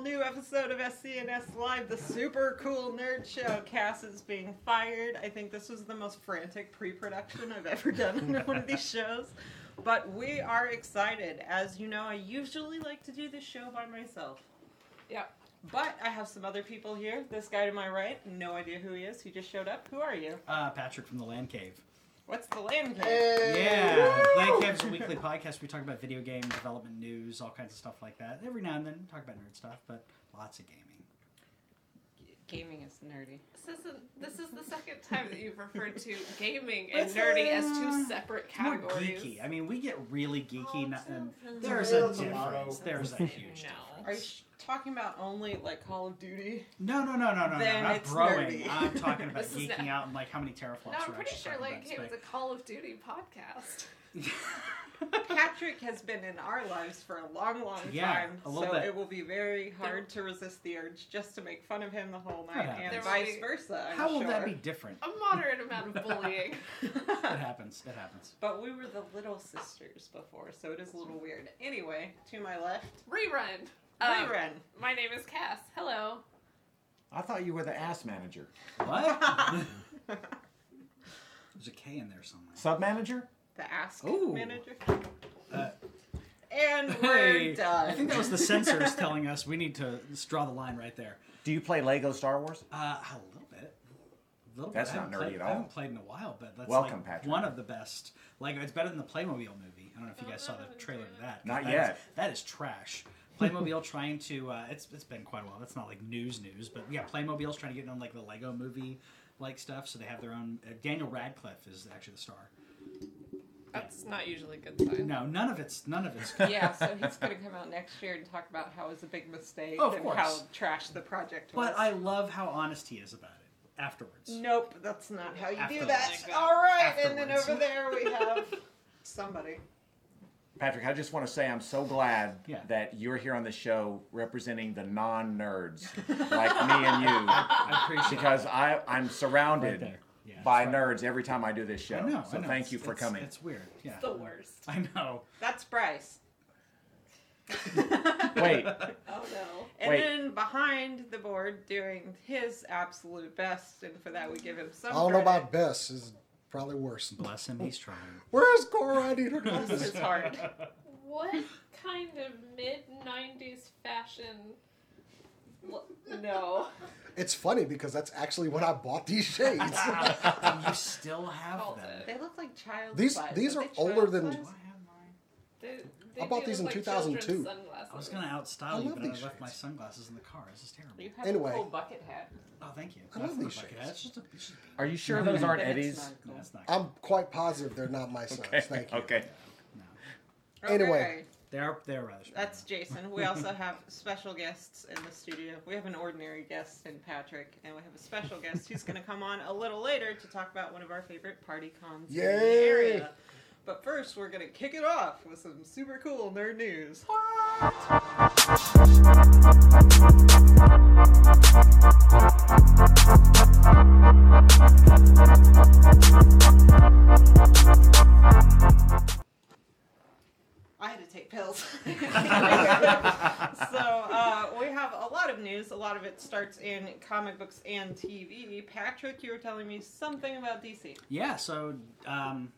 all new episode of SCNS Live, the super cool nerd show. Cass is being fired. I think this was the most frantic pre production I've ever done on one of these shows. But we are excited. As you know, I usually like to do this show by myself. Yep. But I have some other people here. This guy to my right, no idea who he is. He just showed up. Who are you? Uh, Patrick from the Lan Cave. What's the Lan Cave? Yeah, Lan Cave's a weekly podcast. We talk about video game development news, all kinds of stuff like that. Every now and then, talk about nerd stuff, but lots of gaming. Gaming is nerdy. This isn't. This is the second time that you've referred to gaming and nerdy as two separate It's more categories. geeky. I mean, we get really geeky. Oh, not- and there's a a tomato. difference. There's a huge No. Are you sh- talking about only like Call of Duty? No, no, no, no, no, no. Then Not it's growing. nerdy. I'm talking about geeking not- out and like how many teraflops. No, we're I'm pretty sure like about it was a Call of Duty podcast. Patrick has been in our lives for a long, long Yeah, time, a so bit. it will be very hard to resist the urge just to make fun of him the whole night, That and happens. vice be- versa. I'm How will sure. that be different? A moderate amount of bullying. It happens. It happens. but we were the little sisters before, so it is a little weird. Anyway, to my left, Rerun. Um, Rerun. My name is Cass. Hello. I thought you were the ass manager. What? There's a K in there somewhere. Sub manager? the ass Ooh. Manager. Uh, And we're Hey, done. I think that was the censors telling us we need to just draw the line right there. Do you play Lego Star Wars? Uh, a little bit. A little That's bit. Not nerdy played, at all. I haven't played in a while, but that's Welcome, like Patrick. one of the best. Like it's better than the Playmobil movie. I don't know if you guys saw the trailer to that. 'cause Not that yet. is- that is trash. Playmobil trying to. Uh, it's it's been quite a while. That's not like news news, but yeah, Playmobil's trying to get on like the Lego movie like stuff. So they have their own. Uh, Daniel Radcliffe is actually the star. That's not usually a good sign. No, none of it's none of it's. Good. yeah, so he's going to come out next year and talk about how it was a big mistake Oh, of and course. how trash the project was. But I love how honest he is about it afterwards. Nope, that's not how you do Afterwards. that. That. All right, and then over there we have somebody. Patrick, I just want to say I'm so glad Yeah. that you're here on the show representing the non nerds like me and you. I appreciate Because I, I'm surrounded Right. Yeah, by right. nerds every time I do this show. I know. so I know. thank you for it's- coming. It's weird. Yeah. The worst. I know. That's Bryce. Wait, Oh no. And Wait. then behind the board doing his absolute best, and for that we give him some I don't know about best. This is probably worse. Bless him. He's trying. Where's Cora? I need her This glasses. is hard. What kind of mid '90s fashion? L- No. It's funny because that's actually when I bought these shades. and you still have Called them. it. They look like child These- size. these Are are older child than- Do I have mine? They, they I bought do these in look like 2002. children's Sunglasses. I was gonna I outstyle you, love but I these left my shades. sunglasses in the car. This is terrible. You have Anyway. a cool bucket hat. Oh, thank you. I love That's not these a shades. hat. It's just a, it's just a are you sure those aren't Then Eddie's? not cool. it's not. I'm quite positive they're not my sons. Okay. Thank you. Okay. No, oh, Anyway. Okay, they're they're rather. strong. That's Jason. We also have special guests in the studio. We have an ordinary guest in Patrick, and we have a special guest who's going to come on a little later to talk about one of our favorite party cons in the Yay! area. But first, we're going to kick it off with some super cool nerd news. I had to take pills. so uh, we have a lot of news. A lot of it starts in comic books and TV. Patrick, you were telling me something about DC. Yeah, so um,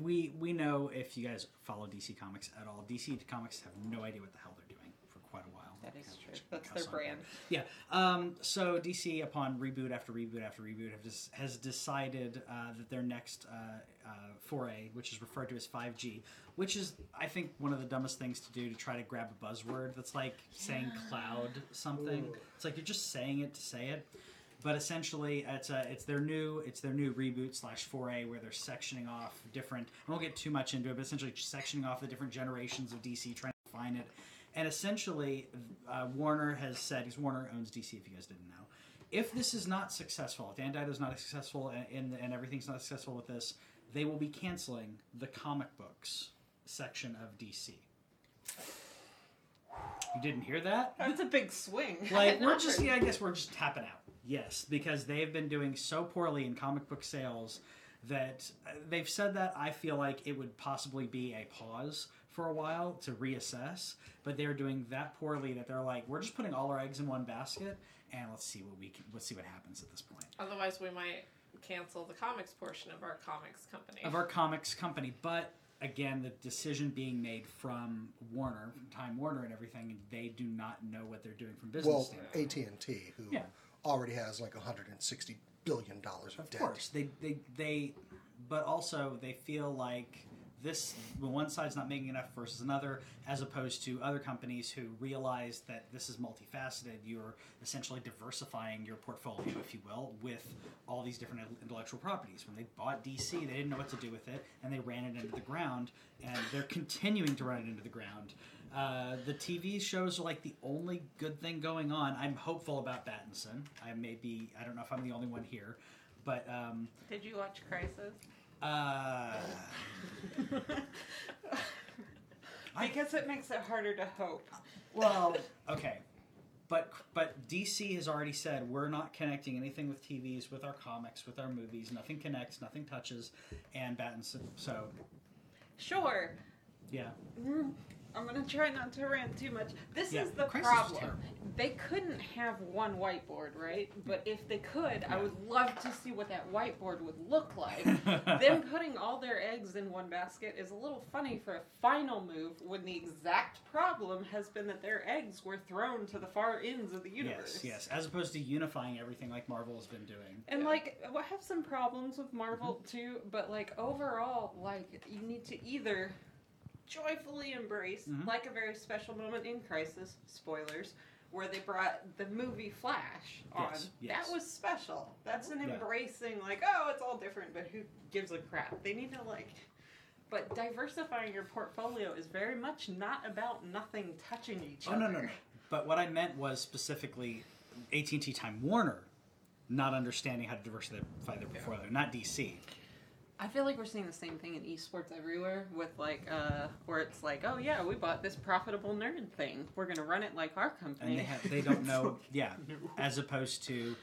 we we know if you guys follow DC Comics at all, DC Comics have no idea what the hell they're doing for quite a while. That is true. That's their on brand. Yeah. Um, so DC, upon reboot after reboot after reboot, have just, has decided uh, that their next uh, uh, foray, which is referred to as 5G, which is I think one of the dumbest things to do to try to grab a buzzword that's like saying cloud something. It's like you're just saying it to say it. But essentially, it's a, it's their new it's their new reboot slash foray where they're sectioning off different. I won't get too much into it, but essentially sectioning off the different generations of DC, trying to find it. And essentially, uh, Warner has said because Warner owns DC. If you guys didn't know, if this is not successful, if Dan DiDio's not successful, and, and, and everything's not successful with this, they will be canceling the comic books section of DC. You didn't hear that? That's a big swing. like we're just yeah, I guess we're just tapping out. Yes, because they've been doing so poorly in comic book sales that uh, they've said that I feel like it would possibly be a pause for a while to reassess, but they're doing that poorly that they're like, we're just putting all our eggs in one basket and let's see what we can, let's see what happens at this point. Otherwise, we might cancel the comics portion of our comics company. Of our comics company, but again, the decision being made from Warner, from Time Warner and everything, they do not know what they're doing from business Well, standpoint. AT and T, who Yeah. already has like 160 billion dollars of, Of debt. Of course, they, they they, but also they feel like this one side's not making enough versus another, as opposed to other companies who realize that this is multifaceted. You're essentially diversifying your portfolio, if you will, with all these different intellectual properties. When they bought DC, they didn't know what to do with it, and they ran it into the ground, and they're continuing to run it into the ground. Uh, the TV shows are like the only good thing going on. I'm hopeful about Battinson. I may be, I don't know if I'm the only one here, but um, Did you watch Crisis? Uh, I- Because it makes it harder to hope. well, okay, but but DC has already said we're not connecting anything with TVs, with our comics, with our movies. Nothing connects, nothing touches, and Battinson. So Sure, yeah, I'm gonna try not to rant too much. This Yeah, is the Crisis problem. They couldn't have one whiteboard, right? But if they could, I would love to see what that whiteboard would look like. Them putting all their eggs in one basket is a little funny for a final move when the exact problem has been that their eggs were thrown to the far ends of the universe. yes, yes, as opposed to unifying everything like Marvel has been doing. And Yeah. like, I have some problems with Marvel Mm-hmm. too, but like overall, like you need to either joyfully embrace, Mhm. like a very special moment in Crisis, spoilers, where they brought the movie Flash on. Yes, yes. That was special. That's an Yeah. embracing, like, oh, it's all different, but who gives a crap? They need to like. But diversifying your portfolio is very much not about nothing touching each Oh other. no, no, no. But what I meant was specifically AT and T Time Warner not understanding how to diversify their portfolio, not DC. I feel like we're seeing the same thing in esports everywhere with like uh where it's like, oh yeah, we bought this profitable nerd thing. We're gonna run it like our company. and they have they don't know yeah as opposed to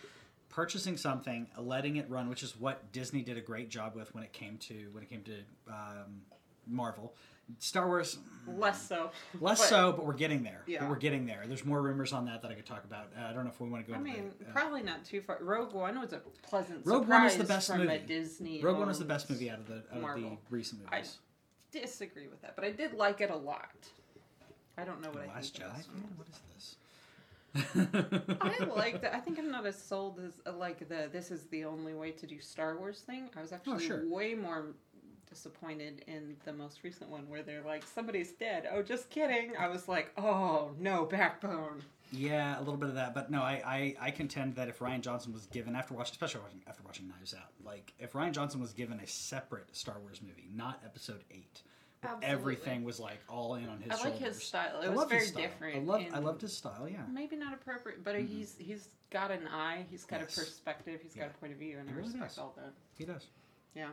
purchasing something letting it run which is what disney did a great job with when it came to when it came to um, marvel star wars less so. less but- so but we're getting there Yeah. but we're getting there there's more rumors on that that i could talk about uh, i don't know if we want to go I into mean, the, uh, probably not too far. Rogue One was a pleasant Rogue surprise One was the best from movie. a Disney. rogue one was the best movie out of the, out of the recent I- movies Disagree with that, but I did like it a lot. I don't know the what I last think. jedi one. what is this I liked it. I think I'm not as sold as uh, like the this is the only way to do Star Wars thing. I was actually Oh, sure. way more disappointed in the most recent one where they're like somebody's dead. Oh, just kidding. I was like, oh no, backbone. Yeah, a little bit of that, but no, I, I, I contend that if Rian Johnson was given after watching, especially watching, after watching Knives Out, like if Rian Johnson was given a separate Star Wars movie, not Episode Eight, Absolutely. everything was like all in on his I like shoulders. his style. It I was very different. I love I loved his style. Yeah, Maybe not appropriate, but Mhm. he's he's got an eye. He's got Yes. a perspective. He's Yeah. got a point of view, and I really respect does. all that. he does. Yeah.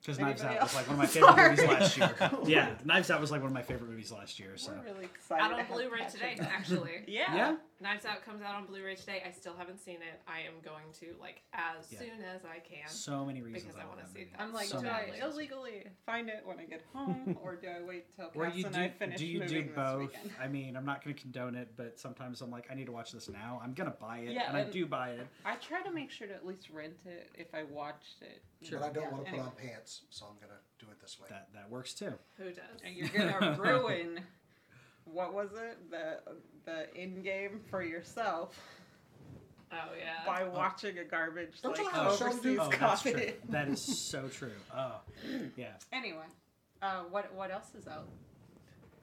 Because Knives Anybody Out was like one of my favorite movies last year. Yeah, Knives Out was like one of my favorite movies last year. So We're really excited. out to on have Blu-ray today, actually. Yeah. yeah, Knives Out comes out on Blu-ray today. I still haven't seen it. I am going to like as Yeah. soon as I can. so many reasons Because I love wanna see that. I'm like, So do I reasons. illegally find it when I get home, or do I wait till Or Cass you and do, I finish do you moving do both? I mean, I'm not going to condone it, but sometimes I'm like, I need to watch this now. I'm gonna buy it, Yeah, and I do buy it. I try to make sure to at least rent it if I watched it. Sure. But I don't Yeah, want to put anyway. on pants, so I'm gonna do it this way. That that works too. Who does? And you're gonna ruin what was it the the in game for yourself Oh yeah. by watching a garbage Don't like you have a show to overseas do? Oh, that's true. That is so true. Oh, yeah. Anyway, uh, what what else is out?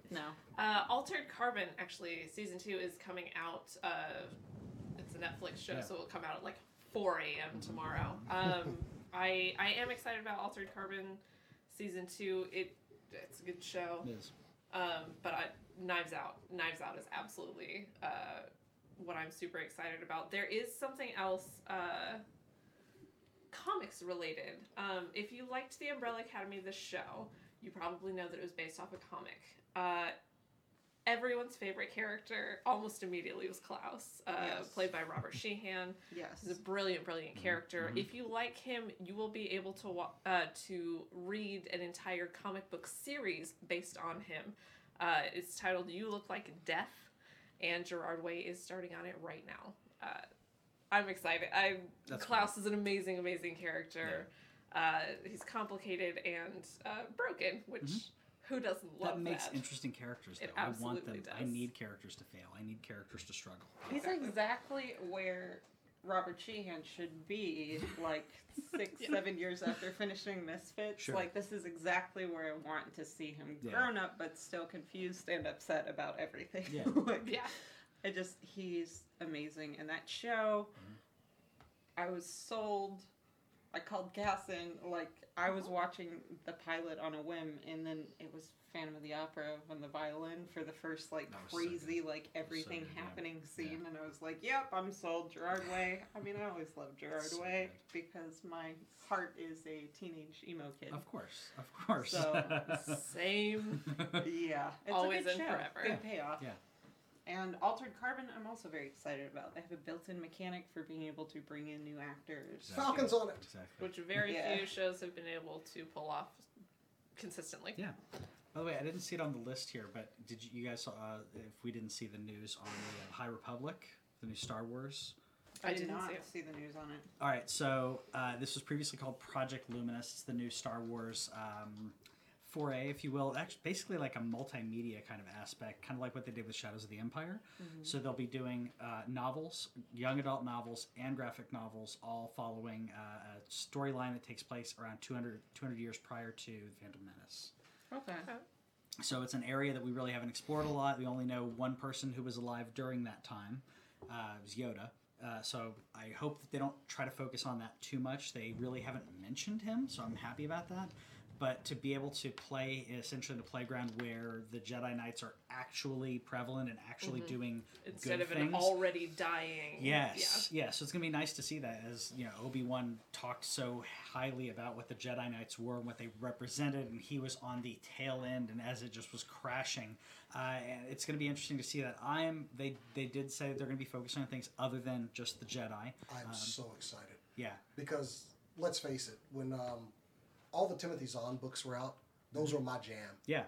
No. Uh, Altered Carbon actually season two is coming out. Uh, it's a Netflix show, Yeah. so it'll come out at like 4 a.m. tomorrow. Um, I I am excited about Altered Carbon season two. It it's a good show. It is. Um, but I, Knives Out, Knives Out is absolutely uh, what I'm super excited about. There is something else, uh, comics related. Um, if you liked the Umbrella Academy, the show, you probably know that it was based off a comic. Uh, everyone's favorite character almost immediately was Klaus, uh, Yes. played by Robert Sheehan. Yes. He's a brilliant, brilliant character. If you like him, you will be able to wa- uh, to read an entire comic book series based on him. Uh, it's titled "You Look Like Death," and Gerard Way is starting on it right now. Uh, I'm excited. I That's Klaus is an amazing, amazing character. Uh, he's complicated and uh, broken, which who doesn't love Mm-hmm. that makes that? interesting characters. Though. It I want them. absolutely I need characters to fail. I need characters to struggle. He's exactly where Robert Sheehan should be, like six, seven years after finishing Misfits. Sure. Like this is exactly where I want to see him Yeah. grown up, but still confused and upset about everything. Yeah. like, Yeah. I just he's amazing in that show. I was sold. I called Cass in like I was watching the pilot on a whim, and then it was Phantom of the Opera on the violin for the first like That was so crazy like everything good, yeah. happening scene, and I was like, "Yep, I'm sold." Gerard Way. I mean, I always loved Gerard So Way because my heart is a teenage emo kid. Of course, of course. So, Same. Yeah, it's Always a good and show. forever. Good payoff. Yeah. And Altered Carbon, I'm also very excited about. They have a built-in mechanic for being able to bring in new actors. Exactly. Falcons on it. exactly. which very Yeah. few shows have been able to pull off consistently. Yeah. By the way, I didn't see it on the list here, but did you, you guys saw uh, if we didn't see the news on the uh, High Republic, the new Star Wars? I I did didn't not see it. see the news on it. All right, so uh, this was previously called Project Luminous. It's the new Star Wars um, foray, if you will. Actually, basically like a multimedia kind of aspect, kind of like what they did with Shadows of the Empire. So they'll be doing uh, novels, young adult novels, and graphic novels, all following uh, a storyline that takes place around 200, 200 years prior to The Phantom Menace. Okay. So it's an area that we really haven't explored a lot. We only know one person who was alive during that time. Uh, it was Yoda. Uh, so I hope that they don't try to focus on that too much. They really haven't mentioned him, so I'm happy about that. But to be able to play essentially in a playground where the Jedi Knights are actually prevalent and actually doing Instead good of things. an already dying. Yes, yeah. So it's gonna be nice to see that, as you know, Obi Wan talked so highly about what the Jedi Knights were and what they represented, and he was on the tail end, and as it just was crashing, uh, and it's gonna be interesting to see that. I'm they they did say they're gonna be focusing on things other than just the Jedi. I'm Um, so excited Yeah, because let's face it, when um, all the Timothy Zahn books were out, those were my jam. yeah.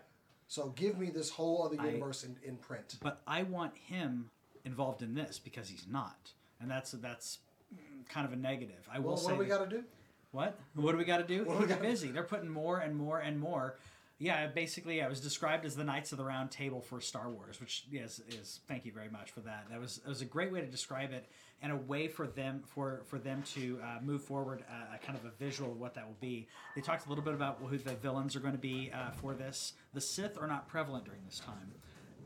So give me this whole other I- universe in, in print. But I want him involved in this because he's not, and that's that's kind of a negative. I will Well, say what do we that- got to do? What? What do we got to do? What do we They're gotta- busy. They're putting more and more and more. Yeah, basically, I was described as the Knights of the Round Table for Star Wars, which is is thank you very much for that. That was that was a great way to describe it and a way for them for for them to uh, move forward uh, a kind of a visual of what that will be. They talked a little bit about who the villains are going to be uh, for this. The Sith are not prevalent during this time,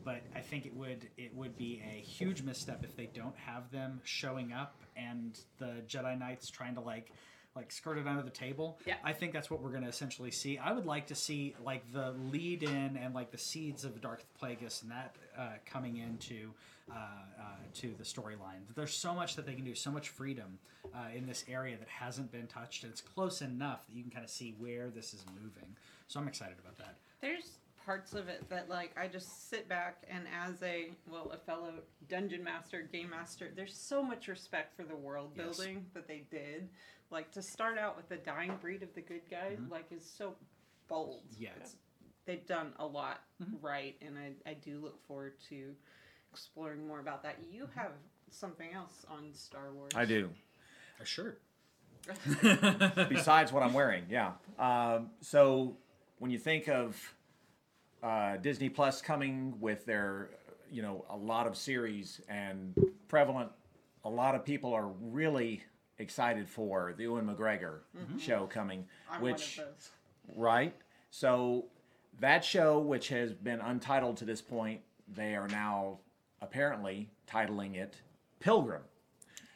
but I think it would it would be a huge misstep if they don't have them showing up and the Jedi Knights trying to like like skirted under the table. Yeah. I think that's what we're going to essentially see. I would like to see like the lead in and like the seeds of Darth Plagueis and that uh, coming into uh, uh, to the storyline. There's so much that they can do, so much freedom uh, in this area that hasn't been touched, and it's close enough that you can kind of see where this is moving. So I'm excited about that. There's parts of it that like I just sit back and as a well a fellow dungeon master, game master, there's so much respect for the world Yes. building that they did. Like to start out with the dying breed of the good guy, like is so bold. Yeah. It's, they've done a lot Mhm. right, and I, I do look forward to exploring more about that. You have something else on Star Wars. I do. A shirt. Besides what I'm wearing, yeah. Um, so when you think of uh, Disney Plus coming with their, you know, a lot of series and prevalent, a lot of people are really excited for the Ewan McGregor show coming, I'm which one of those. right? So that show, which has been untitled to this point, they are now apparently titling it Pilgrim.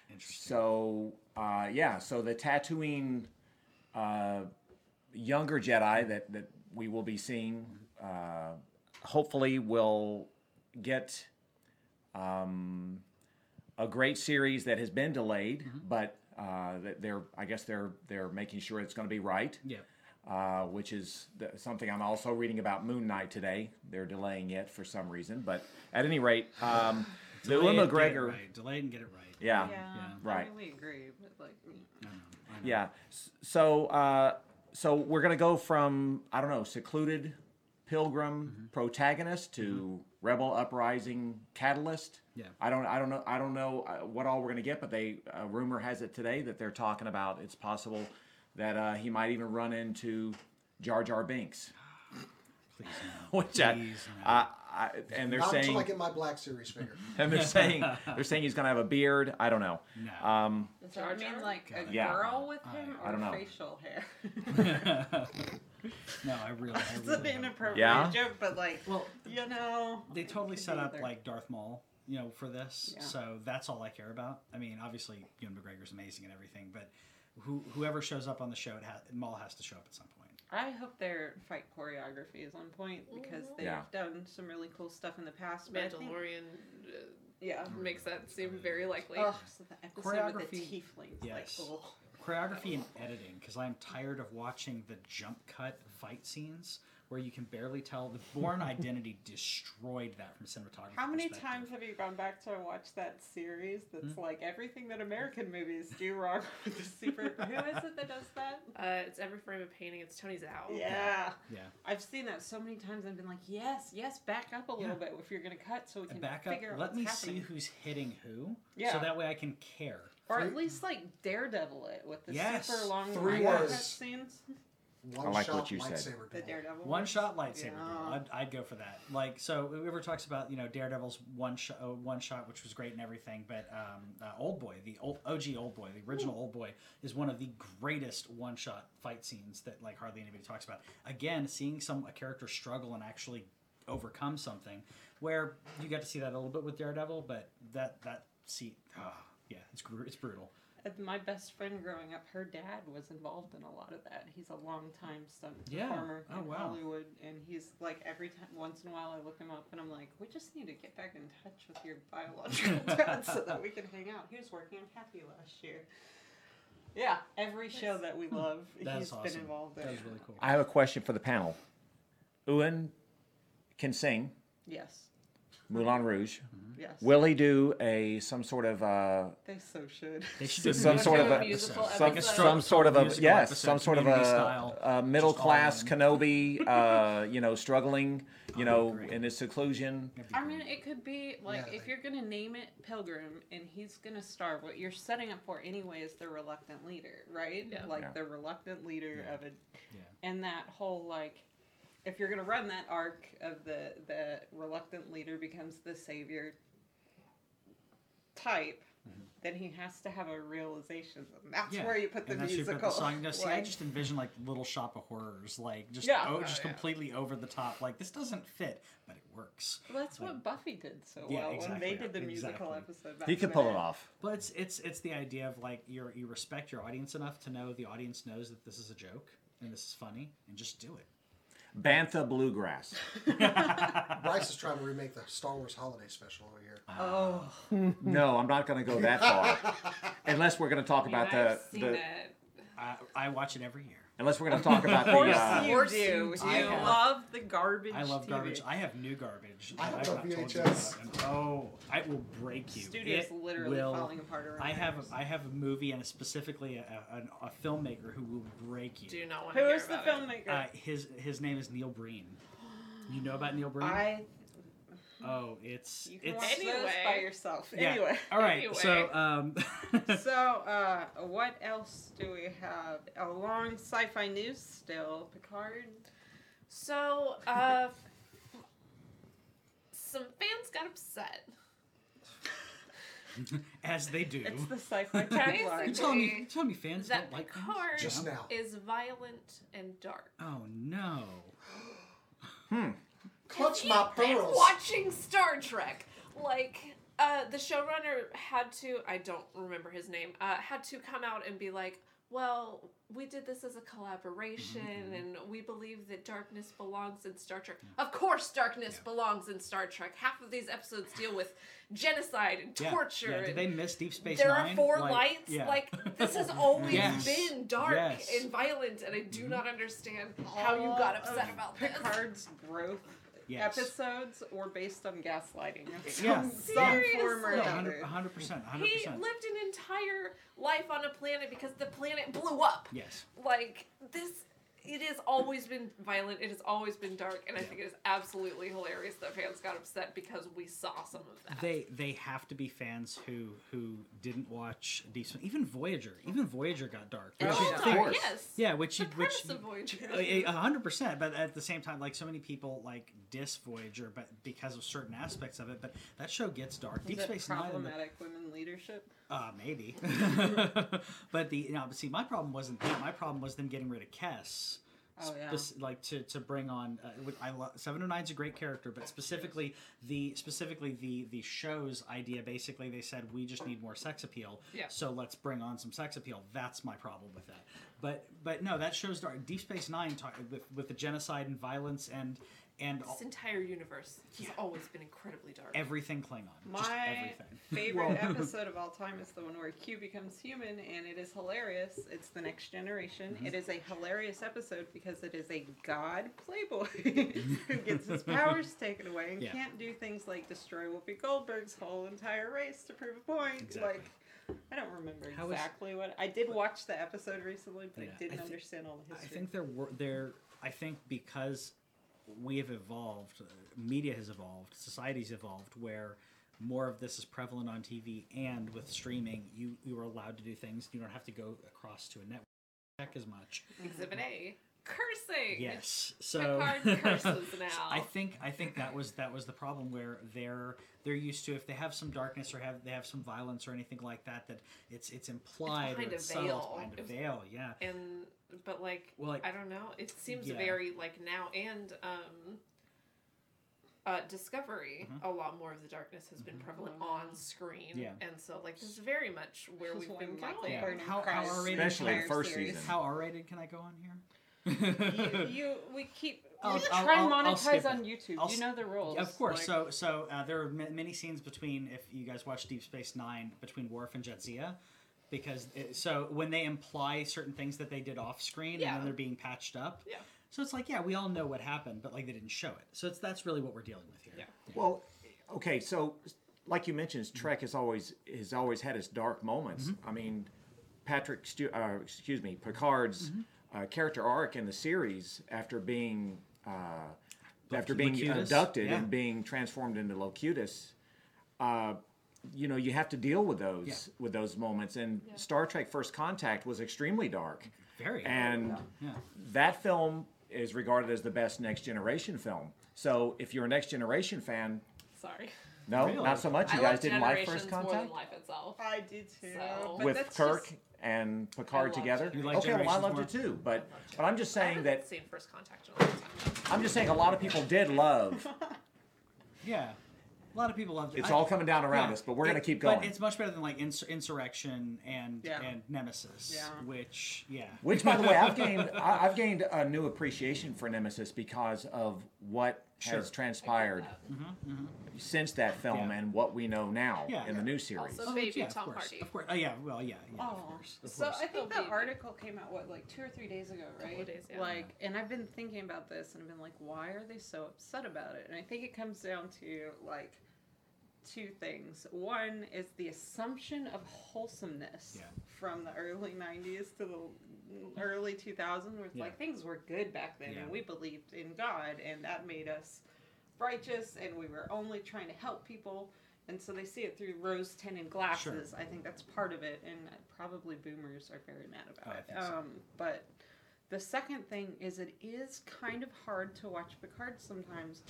Interesting. So uh, yeah, so the Tatooine uh, younger Jedi that that we will be seeing, uh, hopefully, will get um, a great series that has been delayed, but uh, that they're I guess they're they're making sure it's going to be right. Yeah. uh, which is th- something I'm also reading about Moon Knight today. They're delaying it for some reason, but at any rate, um, the Delay Ewan it, get it McGregor, right. Delay and get it right. yeah, Yeah, Right. I really agree. But like, I know, I know. yeah. So, uh, so we're gonna go from I don't know secluded pilgrim Mm-hmm. protagonist to rebel uprising catalyst. Yeah. I don't, I don't know, I don't know uh, what all we're gonna get, but they uh, rumor has it today that they're talking about it's possible that uh, he might even run into Jar Jar Binks, Please no. which I, no. I, I, and they're Not saying, until I get my Black Series figure. and they're saying, they're saying he's gonna have a beard. I don't know. No. Um, does Jar that mean like a Yeah. girl with him I or don't know. facial hair? no, I really, I It's really an inappropriate Yeah? joke, but like, Well, you know, they totally set up either. like Darth Maul, you know, for this. Yeah. So that's all I care about. I mean, obviously, Ewan McGregor's amazing and everything, but who, whoever shows up on the show, it ha- Maul has to show up at some point. I hope their fight choreography is on point because they've Yeah. done some really cool stuff in the past. But I think- Mandalorian uh, yeah. makes that seem very likely. Oh, so the episode with the Choreography- tieflings. yes. Like, ugh. Choreography and editing, because I'm tired of watching the jump cut fight scenes where you can barely tell. The Born Identity destroyed that from cinematography. How many times have you gone back to watch that series that's Hmm? like everything that American movies do wrong with the super. Who is it that does that? Uh, it's every frame of painting. It's Tony Zhou. Yeah. Yeah. I've seen that so many times. I've been like, yes, yes, back up a little Yeah. bit if you're going to cut so we can Back up. figure out Let what's me happening. see who's hitting who, Yeah. so that way I can care. Or at least like Daredevil it with the Yes. super long Three cut was- scenes. One I like shot what you said. lightsaber The duel. Daredevil. One ones. shot lightsaber Yeah. duel. I'd, I'd go for that. Like so, whoever talks about you know Daredevil's one shot, uh, one shot, which was great and everything, but um, uh, Old Boy, the old, OG Old Boy, the original Old Boy, is one of the greatest one shot fight scenes that like hardly anybody talks about. Again, seeing some a character struggle and actually overcome something, where you got to see that a little bit with Daredevil, but that that see, ah, yeah, it's gr- it's brutal. Uh, my best friend growing up, her dad was involved in a lot of that. He's a long time stunt Yeah. performer Oh, in wow. Hollywood, and he's like every time, once in a while, I look him up, and I'm like, we just need to get back in touch with your biological dad so that we can hang out. He was working on Happy last year. Yeah, every show that we hmm. love, That's he's awesome. been involved in. That was really cool. I have a question for the panel. Ewan can sing Yes, Moulin Rouge. yes. Will he do a some sort of uh, they so should. They should do some a sort of a- musical some, Like some sort of a musical yes, episode, some sort of community a, style, a middle just all class in. Kenobi, uh, you know, struggling, you know, in his seclusion. I mean, it could be like Yeah, if you're gonna name it Pilgrim and he's gonna starve. what you're setting up for anyway is the reluctant leader, right? Yeah. Like Yeah. the reluctant leader Yeah. of it, Yeah. and that whole like, if you're gonna run that arc of the the reluctant leader becomes the savior type, then he has to have a realization. That's Mm-hmm. Yeah, where you put the and that's where you musical. put the song. No, see, I just envision like Little Shop of Horrors, like just Yeah. oh, Oh, just yeah. completely over the top. Like this doesn't fit, but it works. Well, that's what Buffy did so Yeah, well when they did the musical exactly. episode. back He in could pull it off. But it's it's it's the idea of like you you respect your audience enough to know the audience knows that this is a joke and this is funny, and just do it. Bantha Bluegrass. Bryce is trying to remake the Star Wars Holiday Special over here. Oh. No, I'm not going to go that far. unless we're going to talk about I've the, seen the it. I, I watch it every year. Unless we're going to talk about Of course the. Uh, you course do. you You. I have- love the garbage. I love TV. garbage. I have new garbage. I have I've a not told you VHS. oh, I will break you. Studio's It literally will- falling apart around. I have ours. a, I have a movie and specifically a, a, a filmmaker who will break you. Do not want to Who hear is the about it. filmmaker? Uh, his his name is Neil Breen. You know about Neil Breen? I. oh, it's You can it's watch those Anyway. by yourself. yeah. Anyway. All right. Anyway. So um, so, uh, what else do we have? A long sci-fi news still, Picard. So, uh, some fans got upset. as they do. It's the sci-fi you tagline. telling me you telling me fans That don't like? Picard Just now. is violent and dark. Oh no. Clutch my you been pearls. watching Star Trek, like uh, the showrunner had to. I don't remember his name. Uh, had to come out and be like, well, we did this as a collaboration, Mm-hmm, and we believe that darkness belongs in Star Trek. Of course, darkness belongs in Star Trek. Half of these episodes deal with genocide and torture. Yeah, did and they miss Deep Space there Nine? are four Like, lights. yeah. Like this has always Yes. been dark Yes. Mm-hmm. and violent, and I do not understand how you got upset of about this. Picard's growth Yes. episodes were based on gaslighting of some, Yeah. some Seriously. form or No, another. 100 percent, He hundred percent. lived an entire life on a planet because the planet blew up. Yes. like this it has always been violent it has always been dark and i think it is absolutely hilarious that fans got upset because we saw some of that They they have to be fans who who didn't watch Deep Space. Even Voyager, even Voyager got dark. It's which Oh, yeah. all dark, course. yes Yeah, which the which of Voyager. a a hundred percent. But at the same time, like so many people like diss Voyager, but because of certain aspects of it. But that show gets dark. Was Deep Space Nine, problematic women leadership? uh, maybe. but the no, but see, my problem wasn't that. My problem was them getting rid of Kes. Oh, yeah. Spec- like to, to bring on uh, I love Seven of Nine's a great character, but specifically the specifically the the show's idea. Basically, they said we just need more sex appeal. Yeah. So let's bring on some sex appeal. That's my problem with that. But but no, that show's dark. Deep Space Nine talk, with with the genocide and violence and and this entire universe has always been incredibly dark everything Klingon. just My everything. favorite episode of all time is the one where Q becomes human, and it is hilarious. It's the Next Generation. Mm-hmm. It is a hilarious episode because it is a god playboy who gets his powers taken away and Yeah. can't do things like destroy Whoopi Goldberg's whole entire race to prove a point. Exactly. Like. I don't remember How is- exactly what I did watch the episode recently, but Yeah, I didn't I thi- understand all the history. I think there were there. I think because we have evolved, media has evolved, society's evolved, where more of this is prevalent on TV and with streaming, you you are allowed to do things. You don't have to go across to a network as much. exhibit a cursing Yes, so Picard curses now. I think I think that was that was the problem where they're they're used to if they have some darkness or have they have some violence or anything like that that it's it's implied behind or a it's subtle, veil. it's behind a veil. Yeah, and but like, Well, like- I don't know. It seems Yeah. very like now and um uh Discovery, Mm-hmm. a lot more of the darkness has been prevalent on screen. Yeah. And so like this is very much where This we've been Michael going. Yeah. Burnham How- how R-rated Especially the first series. season. how R rated can I go on here? You, you we keep I'll- we I'll- try and I'll- I'll monetize skip on. YouTube. I'll you know the rules. Of course. Like, so so uh, there are ma- many scenes between if you guys watch Deep Space Nine between Worf and Jadzia, because it, so when they imply certain things that they did off screen Yeah. and then they're being patched up. Yeah. So it's like yeah, we all know what happened, but like they didn't show it. So it's that's really what we're dealing with here. Yeah. Well, okay, so like you mentioned, Trek has always has always had its dark moments. Mm-hmm. I mean, Patrick, Stu- uh, excuse me, Picard's Mm-hmm. Uh, character arc in the series after being uh, after being Locutus, abducted yeah. and being transformed into Locutus. Uh, you know, you have to deal with those Yeah. with those moments. And Star Trek: First Contact was extremely dark, Very. and yeah. that film is regarded as the best Next Generation film. So, if you're a Next Generation fan, Sorry. no, Really? not so much. You I guys didn't like Generations First more than life itself. I did too. So- with Kirk just- and Picard together. Generations. You like okay, well, I loved more? it too, but but I'm just saying haven't that seen First Contact in a long time. I'm just saying a lot of people did love. Yeah. A lot of people loved it. It's I- all coming down around yeah. us, but we're gonna keep going. But it's much better than like Ins- Insurrection and Yeah. and Nemesis, Yeah. which yeah. Which, by the way, I've gained I, I've gained a new appreciation for Nemesis because of what Sure. has transpired mm-hmm, mm-hmm. since that film Yeah. and what we know now Yeah. in the new series. Also- Oh, Baby yeah, Tom of course, Hardy. Of course. Oh yeah. Well, yeah. yeah Oh, of course. Of so course. I think oh, Still the baby. article came out what like two or three days ago, right? of days, yeah. Like, and I've been thinking about this, and I've been like, why are they so upset about it? And I think it comes down to like two things. One is the assumption of wholesomeness Yeah. from the early '90s to the early 2000s, where it's Yeah. like things were good back then, Yeah. and we believed in God, and that made us righteous, and we were only trying to help people. And so they see it through rose tinted glasses. I think that's part of it, and probably boomers are very mad about Oh, it. so. Um, but the second thing is it is kind of hard to watch Picard sometimes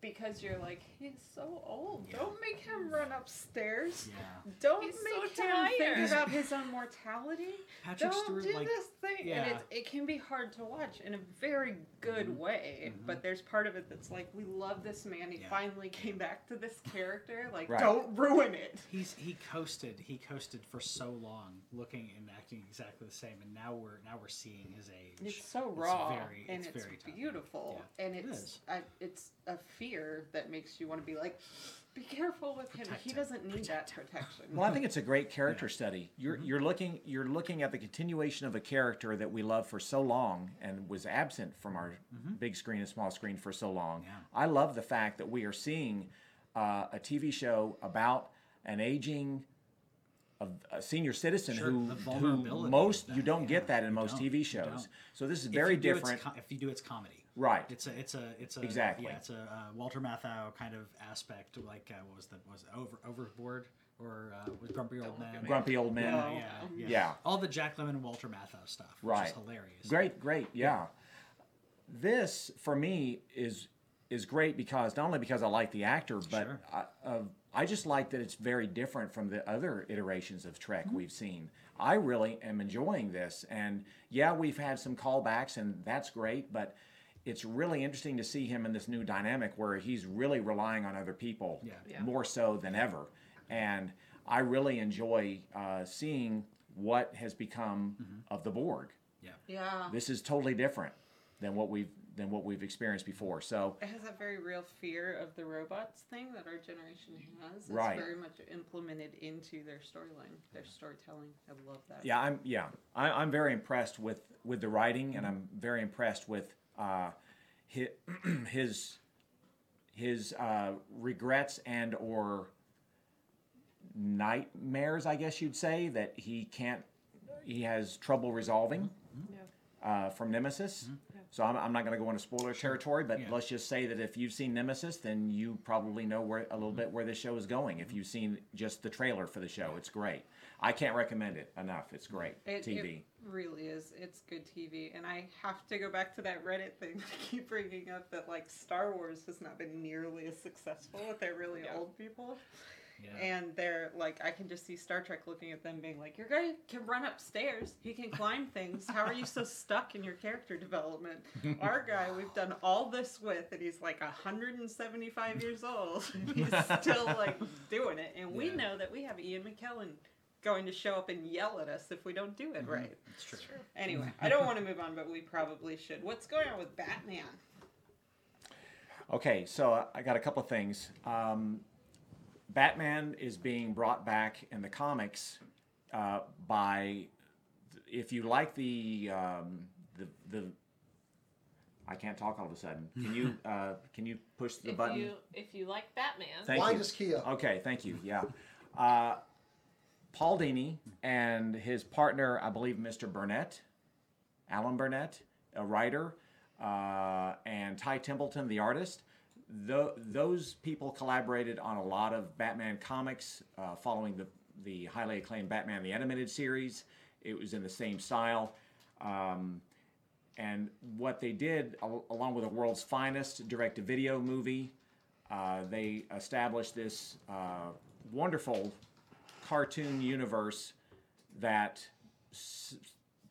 because you're like, he's so old. Yeah. Don't make him run upstairs. Yeah. Don't He's so make him tired. think about his own mortality. Patrick Don't Stewart, do like, this thing. yeah. And it's, it can be hard to watch in a very good mm-hmm. way, but mm-hmm. there's part of it that's like, we love this man. He Yeah. finally came back to this character. Like, Right. don't ruin it. He's he coasted. He coasted for so long, looking and acting exactly the same, and now we're now we're seeing his age. It's so raw it's very- and it's it's, very beautiful, Yeah, and it's is. I, it's a fear that makes you want to be like, be careful with him. Protect He him. doesn't need that protection. Well, I think it's a great character study. You're you're looking you're looking at the continuation of a character that we love for so long and was absent from our big screen and small screen for so long. Yeah. I love the fact that we are seeing uh, a TV show about an aging a, a senior citizen Sure, who, who most of you don't yeah, get that in most don't, TV shows. So this is very you do, it's different. co- if you do, it's comedy. Right. It's a it's a it's a Exactly. yeah it's a uh, Walter Matthau kind of aspect like uh, what was the was it over overboard or uh, was grumpy old man Grumpy old Man yeah, Oh. yeah, yeah Yeah. all the Jack Lemmon and Walter Matthau stuff which Right. is hilarious Great, great, yeah. This for me is is great because not only because I like the actor, but Sure. I, uh, I just like that it's very different from the other iterations of Trek Mm-hmm. we've seen. I really am enjoying this, and yeah, we've had some callbacks, and that's great, but. It's really interesting to see him in this new dynamic where he's really relying on other people Yeah. Yeah. more so than ever. And I really enjoy uh, seeing what has become Mm-hmm. of the Borg yeah yeah, this is totally different than what we've than what we've experienced before. So it has that very real fear of the robots thing that our generation has. It's Right. very much implemented into their storyline, their storytelling. I love that. yeah, I'm yeah, I, I'm very impressed with with the writing, and I'm very impressed with uh, his his his uh, regrets and or nightmares, I guess you'd say, that he can't he has trouble resolving. Yeah. uh, from Nemesis. So I'm, I'm not going to go into spoiler territory, but Yeah. let's just say that if you've seen Nemesis, then you probably know where a little mm-hmm. bit where this show is going. If mm-hmm. you've seen just the trailer for the show, it's great. I can't recommend it enough. It's great It, TV. it really is. It's good TV, and I have to go back to that Reddit thing that I keep bringing up. That like Star Wars has not been nearly as successful with their really Yeah. old people, yeah and they're like, I can just see Star Trek looking at them, being like, "Your guy can run upstairs. He can climb things. How are you so stuck in your character development? Our guy, we've done all this with, and he's like 175 years old, and he's still like doing it. And we know that we have Ian McKellen." Going to show up and yell at us if we don't do it right. it's true Anyway, I don't want to move on, but we probably should. What's going on with Batman? Okay, so uh, I got a couple of things. Um, Batman is being brought back in the comics uh, by, if you like the um, the the. I can't talk all of a sudden. Can you uh, can you push the if button? you if you like Batman, Thank Wind you. his key up. Okay, thank you. Yeah. Uh, Paul Dini and his partner, I believe Mr. Burnett, Alan Burnett, a writer, uh, and Ty Templeton, the artist. Tho- those people collaborated on a lot of Batman comics uh, following the, the highly acclaimed Batman the Animated Series. It was in the same style. Um, and what they did, al- along with the world's finest direct to video movie, uh, they established this uh, wonderful cartoon universe that s-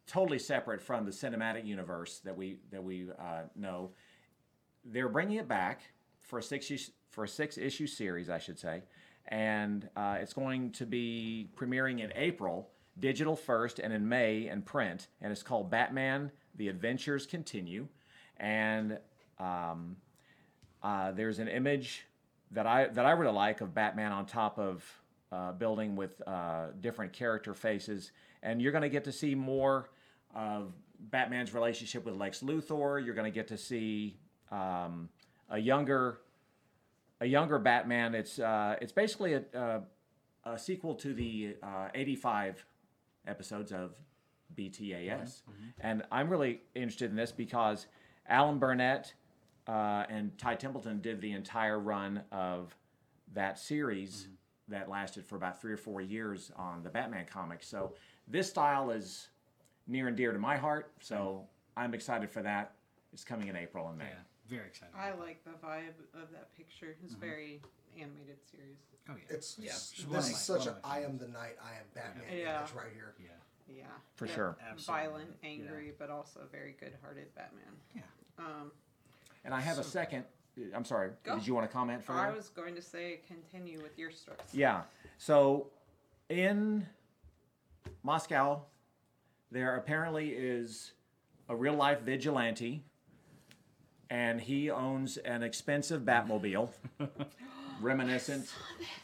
totally separate from the cinematic universe that we that we uh, know. They're bringing it back for a six issue, for a six issue series, I should say, and uh, it's going to be premiering in April, digital first, and in May in print. And it's called Batman: The Adventures Continue, and um, uh, there's an image that I that I really like of Batman on top of uh, building with uh, different character faces, and you're going to get to see more of Batman's relationship with Lex Luthor. You're going to get to see um, a younger a younger Batman. It's uh, it's basically a, a, a sequel to the uh, 85 episodes of BTAS, and I'm really interested in this because Alan Burnett uh, and Ty Templeton did the entire run of that series that lasted for about three or four years on the Batman comics. So this style is near and dear to my heart. So I'm excited for that. It's coming in April and May. yeah very excited I like the vibe of that picture. It's Mm-hmm. very animated series. oh yeah It's Yeah. this is my- such one a of my I am the night, I am Batman Yeah. image right here. yeah Yeah. For Yep. sure. Absolutely. Violent, Yeah. angry, but also very good-hearted Batman. yeah Um, And I have a second. I'm sorry. Go. Did you want to comment further? I was going to say continue with your story. Yeah. So in Moscow, there apparently is a real life vigilante, and he owns an expensive Batmobile, reminiscent,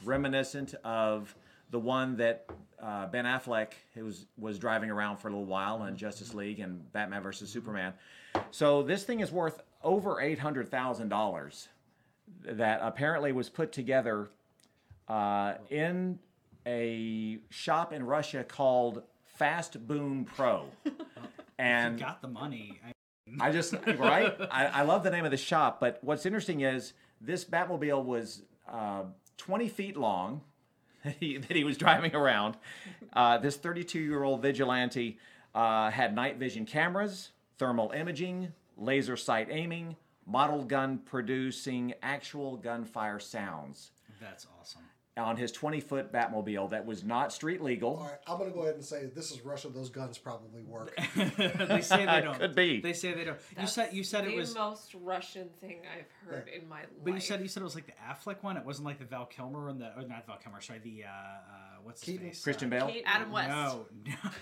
reminiscent of the one that uh, Ben Affleck was was driving around for a little while in Justice League and Batman versus Superman. So this thing is worth over eight hundred thousand dollars. That apparently was put together uh, in a shop in Russia called Fast Boom Pro. And Got the money. I, I just right. I, I love the name of the shop, but what's interesting is this Batmobile was uh, 20 feet long that he, that he was driving around. Uh, this 32 year old vigilante uh, had night vision cameras, thermal imaging, laser sight aiming, model gun producing actual gunfire sounds that's awesome. On his 20 foot Batmobile that was not street legal. All right, I'm going to go ahead and say this is Russia. Those guns probably work. they say they don't. Could be. They say they don't. You said you said it was. The most Russian thing I've heard in my life. But you said you said it was like the Affleck one. It wasn't like the Val Kilmer and the or not Val Kilmer. Sorry, the uh, uh what's his Keaton. face? Christian Uh, Bale. Kate- Adam West. No,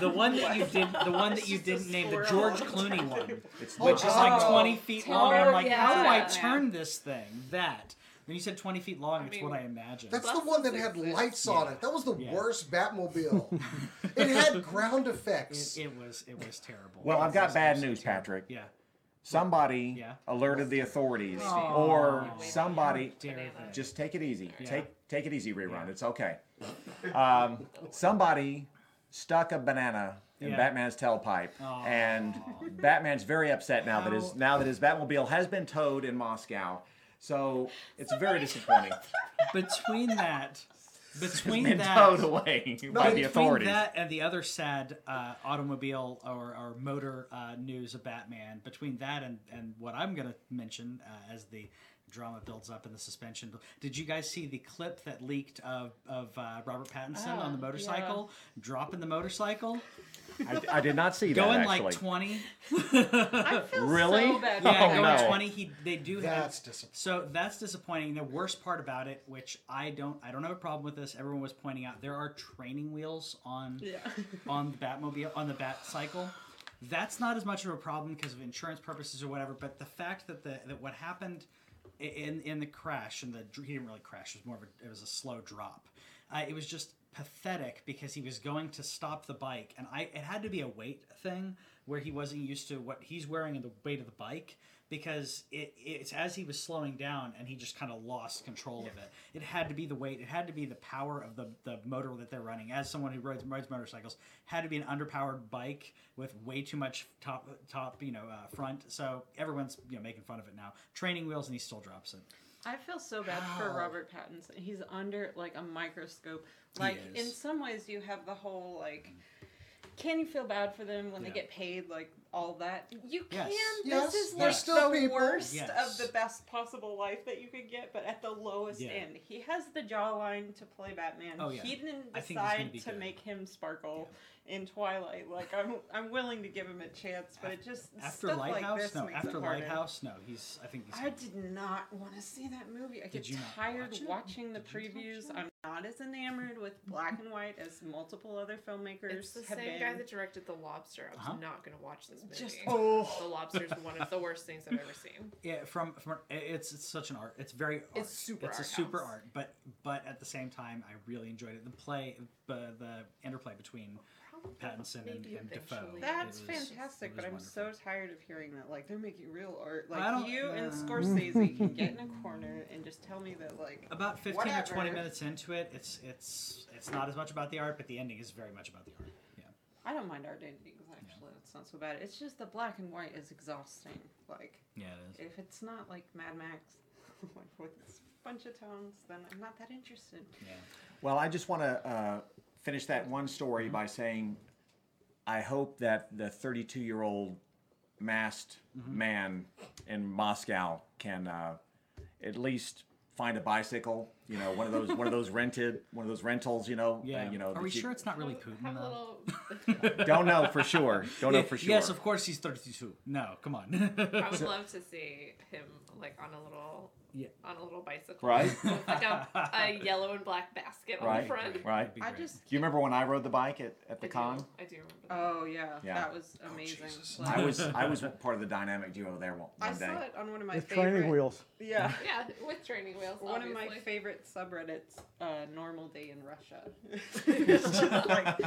the one that you did, the one that you didn't name, the George Clooney one, It's which is Oh. like twenty feet long. I'm like, how do I Yeah. turn this thing? That when you said twenty feet long, it's mean, what I imagined. That's the one that had exist. lights on it. That was the Yeah. worst Batmobile. it had ground effects. It, it was it was terrible. Well, It I've got bad news, terrible. Patrick. Yeah. Somebody Yeah. alerted the authorities, Oh. or somebody. Dare Banana. they. Just take it easy. Yeah. Take take it easy, rerun. Yeah. It's okay. Um, somebody stuck a banana in Yeah. Batman's tailpipe, Aw. and Batman's very upset now that his now that his Batmobile has been towed in Moscow. So it's very disappointing. Between that, between been that, towed away by the authorities. that and the other sad uh, automobile or, or motor uh, news of Batman, between that and, and what I'm going to mention uh, as the drama builds up in the suspension. Did you guys see the clip that leaked of, of uh, Robert Pattinson on the Ah, motorcycle, dropping the motorcycle, I, I did not see that going actually. like 20? Really? so. Yeah, Oh, going no. 20. He they do have That's disappointing. So that's disappointing. The worst part about it, which I don't, I don't have a problem with this. Everyone was pointing out there are training wheels on Yeah. on the Batmobile on the Bat Cycle. That's not as much of a problem because of insurance purposes or whatever. But the fact that the that what happened i- in in the crash and the he didn't really crash. It was more of a it was a slow drop. Uh, it was just pathetic because he was going to stop the bike and I it had to be a weight thing where he wasn't used to what he's wearing and the weight of the bike because it, it's as he was slowing down and he just kind of lost control of it. It had to be the weight. It had to be the power of the, the motor that they're running. As someone who rides, rides motorcycles, had to be an underpowered bike with way too much top top you know uh, front. So everyone's you know making fun of it now. Training wheels and he still drops it. I feel so bad for Robert Pattinson. He's under like a microscope. Like in is. some ways, you have the whole like. Can you feel bad for them when Yeah. they get paid like all that? You Yes. can. Yes, this is they're like still the people. worst Yes. of the best possible life that you could get, but at the lowest Yeah. end. He has the jawline to play Batman. Oh, yeah. He didn't I think he's gonna decide to good. make him sparkle in Twilight. Like I'm, I'm willing to give him a chance, but it just After stuff Lighthouse, like this no. makes After it harder. Lighthouse, no. He's I think he's. I did not want to see that movie. I Did get you tired watch it? watching the Did previews. I'm not as enamored with black and white as multiple other filmmakers It's the have same been. guy that directed The Lobster. I'm Uh-huh. not going to watch this movie. Just- oh. The Lobster is one of the worst things I've ever seen. Yeah, from from it's it's such an art. It's very art. It's super It's a art super art, but but at the same time, I really enjoyed it. The play, the the interplay between Pattinson and, Maybe and Defoe. eventually. That's was- fantastic, but was I'm wonderful. so tired of hearing that. Like they're making real art. Like don't- you and uh, Scorsese can get in a corner and just tell me that like About fifteen or twenty minutes into it, it's it's it's not as much about the art, but the ending is very much about the art. Yeah. I don't mind art endings. Actually, it's not so bad. It's just the black and white is exhausting. Like Yeah, it is. if it's not like Mad Max, like with a bunch of tones, then I'm not that interested. Yeah. Well, I just want to uh, finish that one story by saying I hope that the 32 year old masked man in Moscow can uh, at least find a bicycle. You know, one of those one of those rented one of those rentals. You know, uh, Yeah. you know. Are we you- sure it's not really Putin a though? little Don't know for sure. Don't know for sure. Yes, of course he's 32. No, come on. I would love to see him like on a little Yeah. on a little bicycle. Right. With like a, a yellow and black basket on the front. Right. Be I just Do you remember when I rode the bike at, at I the do, con? I do remember. that. Oh yeah, Yeah. that was amazing. Jesus. Like, I was I was part of the dynamic duo there one, I one day. saw it on one of my With favorite. training wheels. Yeah. Yeah, with training wheels. One of my obviously. Favorite subreddits, uh, Normal Day in Russia. it's just like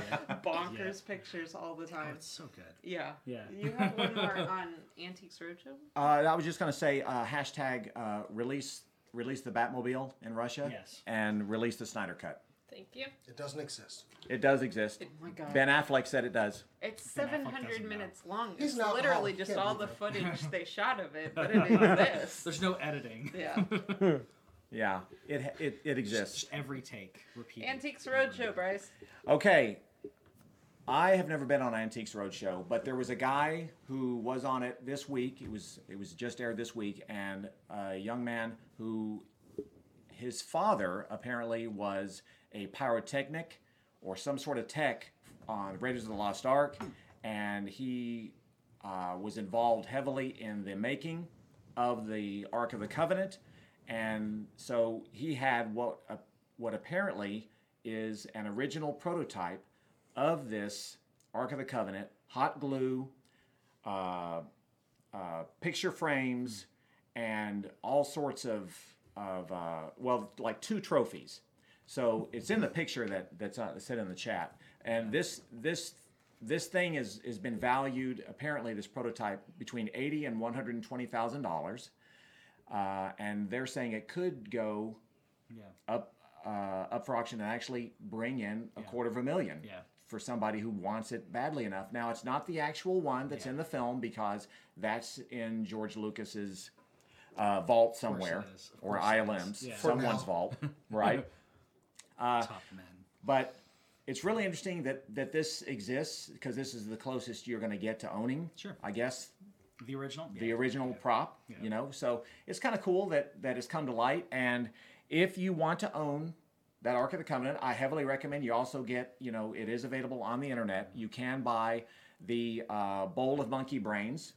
bonkers pictures all the Oh, time. it's so good. Yeah. Yeah. You have one more on Antiques Roadshow? Uh, I was just going to say uh, hashtag uh, release release the Batmobile in Russia. Yes. And release the Snyder Cut. Thank you. It doesn't exist. It does exist. Oh my god. Ben Affleck said it does. It's Ben 700 doesn't know. minutes long. He's It's an literally just can't all the footage they shot of it, but it exists. There's no editing. Yeah. Yeah, it it, it exists. Just every take repeat. Antiques Roadshow, Bryce. Okay. I have never been on Antiques Roadshow, but there was a guy who was on it this week. It was it was just aired this week, and a young man who his father apparently was a pyrotechnic or some sort of tech on Raiders of the Lost Ark, and he uh, was involved heavily in the making of the Ark of the Covenant, and so he had what uh, what apparently is an original prototype of this Ark of the Covenant, hot glue, uh, uh, picture frames, and all sorts of of uh, well, like two trophies. So it's in the picture that that's uh, said in the chat, and this this this thing is has been valued apparently this prototype between eighty and one hundred and twenty thousand dollars, uh, and they're saying it could go Yeah. up uh, up for auction and actually bring in a quarter of a million Yeah. for somebody who wants it badly enough. Now it's not the actual one that's in the film because that's in George Lucas's uh, vault somewhere or course it is. ILM's, Yeah. Someone's vault, right? Top men. But it's really interesting that that this exists because this is the closest you're going to get to owning. Sure. I guess The original? the Yeah. original prop, you know. So it's kind of cool that that has come to light. And if you want to own that Ark of the Covenant, I heavily recommend you also get, you know, it is available on the internet. You can buy the uh, bowl of monkey brains.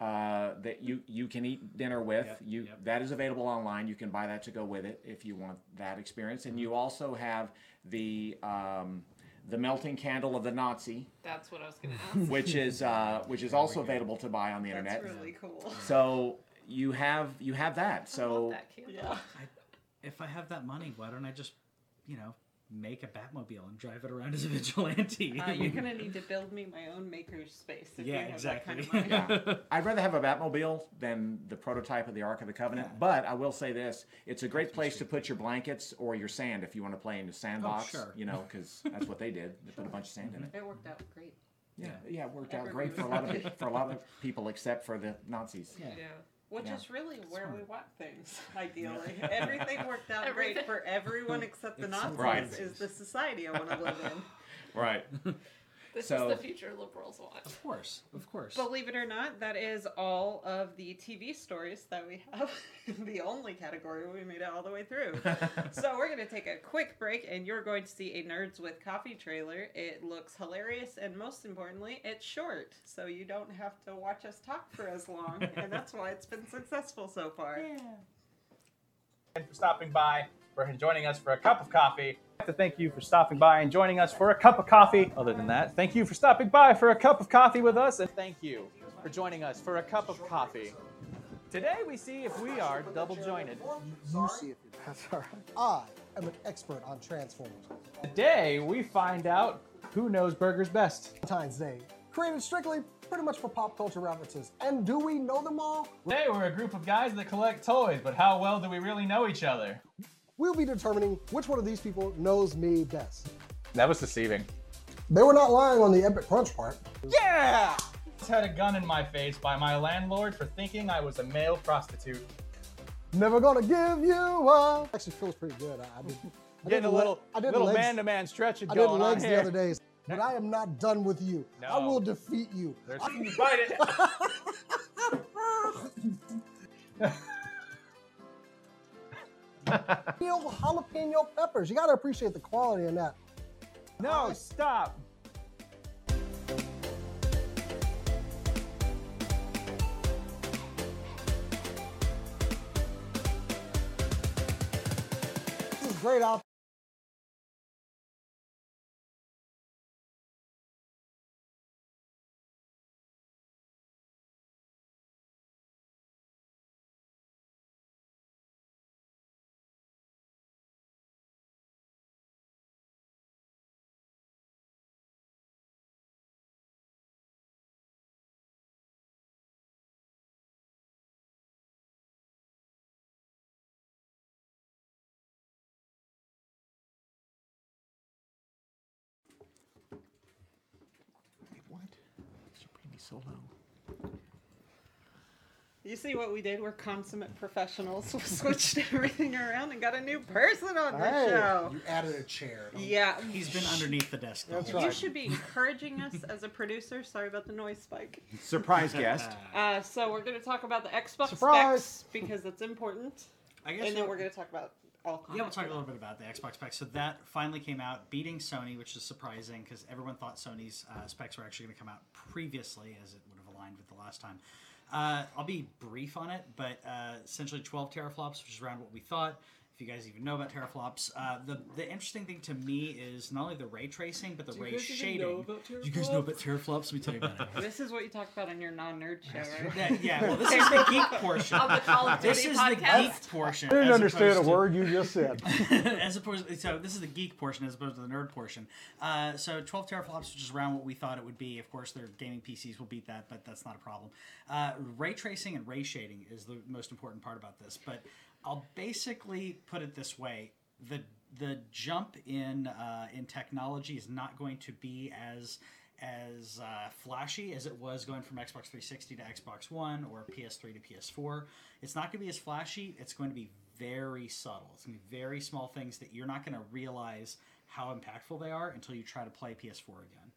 Uh, that you you can eat dinner with. Yep, you yep. that is available online. You can buy that to go with it if you want that experience. And you also have the um, the melting candle of the Nazi, That's what I was gonna ask. which is uh, which is also available to buy on the internet. That's really cool. So you have you have that. I love So that candle. Yeah. If I have that money, why don't I just, you know, make a Batmobile and drive it around as a vigilante? Uh, you're gonna need to build me my own makerspace. If yeah, you have that kind exactly. of money. yeah, I'd rather have a Batmobile than the prototype of the Ark of the Covenant. But I will say this: it's a great place to put your blankets or your sand if you want to play in the sandbox. Oh, sure. You know, because that's what they did. They put a bunch of sand in it. It worked out great. Yeah, yeah, it worked out great for a lot of for a lot of people except for the Nazis. Yeah. Yeah. Which Yeah. is really where we want things, ideally. Everything worked out Everything. great for everyone except the Except Nazis, Right. is the society I want to live in. Right. This So- is the future liberals want. Of course, of course. Believe it or not, that is all of the TV stories that we have. the only category we made it all the way through. so we're going to take a quick break, and you're going to see a Nerds with Coffee trailer. It looks hilarious, and most importantly, it's short, so you don't have to watch us talk for as long, and that's why it's been successful so far. and for stopping by, for joining us for a cup of coffee. To thank you for stopping by and joining us for a cup of coffee. Other than that, thank you for stopping by for a cup of coffee with us, and thank you for joining us for a cup of coffee. Today we see if we are double jointed. You see if That's all right. I am an expert on Transformers. Today we find out who knows burgers best. Valentine's Day, created strictly pretty much for pop culture references. And do we know them all? Today we're a group of guys that collect toys, but how well do we really know each other? We'll be determining which one of these people knows me best. That was deceiving. They were not lying on the epic crunch part. Yeah! Had a gun in my face by my landlord for thinking I was a male prostitute. Never gonna give you up. Actually feels pretty good. I, I did. I Getting did a little, I did little legs, man-to-man stretching I did going on legs the other days, but I am not done with you. I will defeat you. There's bite it. Real jalapeno peppers. You gotta appreciate the quality in that. No, right. stop. This is great out so low. You see what we did? We're consummate professionals. We switched everything around and got a new person on the Hey. show. You added a chair. Yeah. He's been underneath the desk. the That's whole You right. should be encouraging us as a producer. Sorry about the noise spike. Surprise guest. Uh, so we're going to talk about the Xbox Surprise! specs because it's important, I guess and then we're going to talk about all. Yeah, we'll talk a little bit about the Xbox specs. So that finally came out, beating Sony, which is surprising because everyone thought Sony's uh, specs were actually going to come out previously, as it would have aligned with the last time. Uh, I'll be brief on it, but uh, essentially 12 teraflops, which is around what we thought. If you guys even know about teraflops, uh, the the interesting thing to me is not only the ray tracing, but the ray shading. you guys know about teraflops? Let me tell you about it. This is what you talk about in your non-nerd show, right? yeah, yeah, well, this is the geek portion. On the Call of This Duty is the geek portion. I didn't understand a opposed to- word you just said. as opposed so this is the geek portion as opposed to the nerd portion uh, so 12 teraflops which is around what we thought it would be of course their gaming pcs will beat that but that's not a problem uh, ray tracing and ray shading is the most important part about this but i'll basically put it this way the the jump in uh, in technology is not going to be as as uh, flashy as it was going from Xbox 360 to Xbox One or PS3 to PS4. It's not going to be as flashy. It's going to be very subtle. It's going to be very small things that you're not going to realize how impactful they are until you try to play PS4 again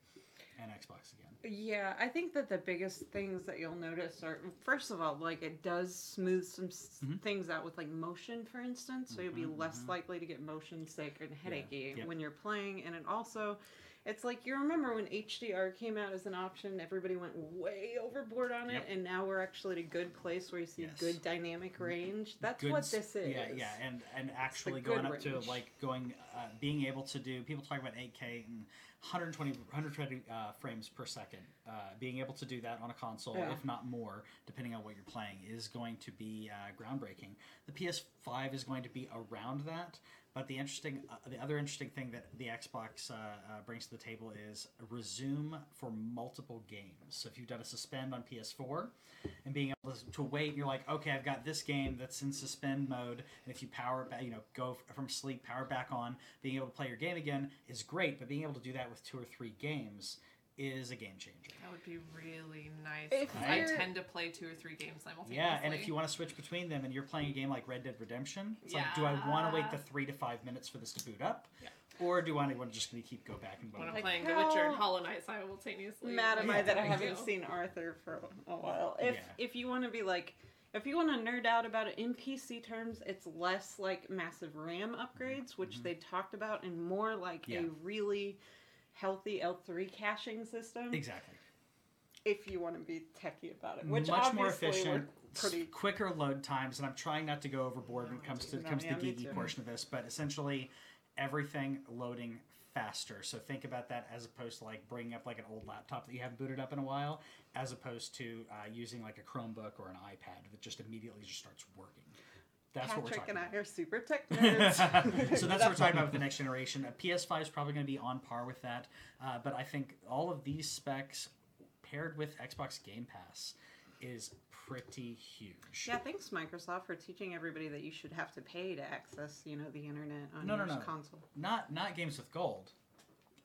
and Xbox again. Yeah, I think that the biggest things that you'll notice are first of all, like it does smooth some Mm-hmm. things out with like motion, for instance. So you'll be less likely to get motion sick and headachy Yep. when you're playing. And it also, it's like you remember when HDR came out as an option, everybody went way overboard on it, Yep. and now we're actually at a good place where you see Yes. good dynamic range. That's Good what this is. Yeah, yeah, and and actually going up to like going, uh, being able to do. People talk about 8K and 120 120 uh, frames per second. Uh, being able to do that on a console, Yeah. if not more, depending on what you're playing, is going to be uh, groundbreaking. The PS5 is going to be around that. But the interesting, uh, the other interesting thing that the Xbox uh, uh, brings to the table is resume for multiple games. So if you've done a suspend on PS4, and being able to wait, you're like, okay, I've got this game that's in suspend mode, and if you power back, you know, go from sleep, power back on, being able to play your game again is great. But being able to do that with two or three games is a game changer. That would be really nice. If I you're- tend to play two or three games simultaneously. Yeah, and if you want to switch between them and you're playing a game like Red Dead Redemption, it's like, do I want to wait the three to five minutes for this to boot up? Yeah. Or do I want to just keep go back and when I'm? Like, playing The Witcher and Hollow Knight simultaneously. mad am Yeah, I that I haven't seen Arthur for a while. If Yeah. if you want to be like, if you want to nerd out about it in PC terms, it's less like massive RAM upgrades, which they talked about, and more like Mm-hmm. Yeah. a really healthy L3 caching system. Exactly. If you want to be techie about it, which much more efficient, pretty. quicker load times, and I'm trying not to go overboard when it comes to No, comes yeah, to the geeky portion of this, but essentially everything loading faster. So think about that as opposed to like bringing up like an old laptop that you haven't booted up in a while, as opposed to uh, using like a Chromebook or an iPad that just immediately just starts working. That's what we're Patrick talking and about. I are super tech nerds. so that's what we're talking about with the next generation. A PS5 is probably going to be on par with that, uh, but I think all of these specs paired with Xbox Game Pass is pretty huge. Yeah, thanks Microsoft for teaching everybody that you should have to pay to access, you know, the internet on No, no, your no. console. Not not games with gold.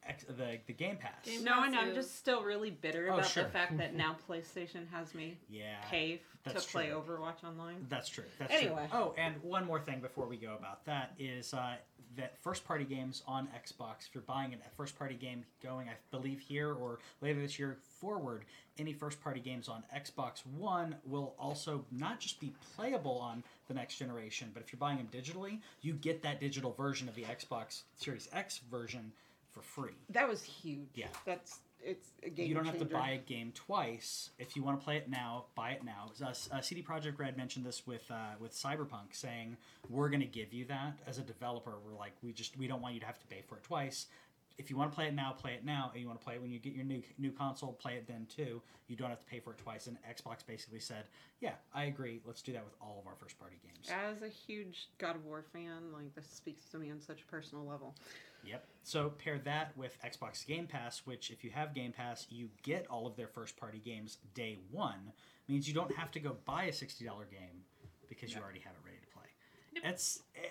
X, the the Game Pass. Game- No, I know. I'm just still really bitter Oh, about sure. the fact that now PlayStation has me yeah, pay f- to that's play true. Overwatch online. That's true. That's Anyway. true. Oh, and one more thing before we go about that is uh, that first party games on Xbox. If you're buying a first party game going, I believe here or later this year forward, any first party games on Xbox One will also not just be playable on the next generation, but if you're buying them digitally, you get that digital version of the Xbox Series X version for free. That was huge. Yeah. That's it's a game you don't have to buy a game twice. If you want to play it now, buy it now. Uh, uh, CD Projekt Red mentioned this with uh, with Cyberpunk, saying we're going to give you that as a developer. We're like, we just we don't want you to have to pay for it twice. If you want to play it now, play it now. And you want to play it when you get your new new console, play it then too. You don't have to pay for it twice. And Xbox basically said, yeah, I agree. Let's do that with all of our first party games. As a huge God of War fan, like this speaks to me on such a personal level. Yep. So pair that with Xbox Game Pass, which if you have Game Pass, you get all of their first party games day one. Means you don't have to go buy a sixty dollar game because you already have it ready to play. It's eh,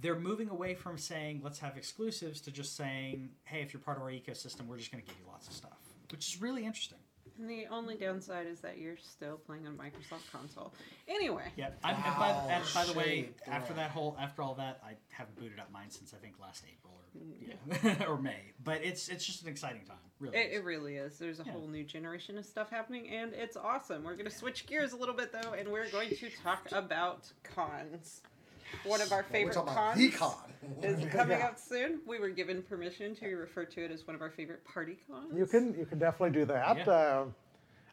they're moving away from saying let's have exclusives to just saying, hey, if you're part of our ecosystem, we're just going to give you lots of stuff, which is really interesting. And the only downside is that you're still playing on Microsoft console. Anyway, Yeah. I'm, and by, Wow, and by the way, shade, after boy. that whole after all that, I haven't booted up mine since I think last April or mm, yeah. or May. But it's it's just an exciting time, really. it, is. it really is. There's a Yeah. whole new generation of stuff happening, and it's awesome. We're going to switch gears a little bit though, and we're going to talk about cons. One of our favorite talking about cons the con. is coming Yeah. up soon. We were given permission to refer to it as one of our favorite party cons. You can you can definitely do that. Yeah. Uh,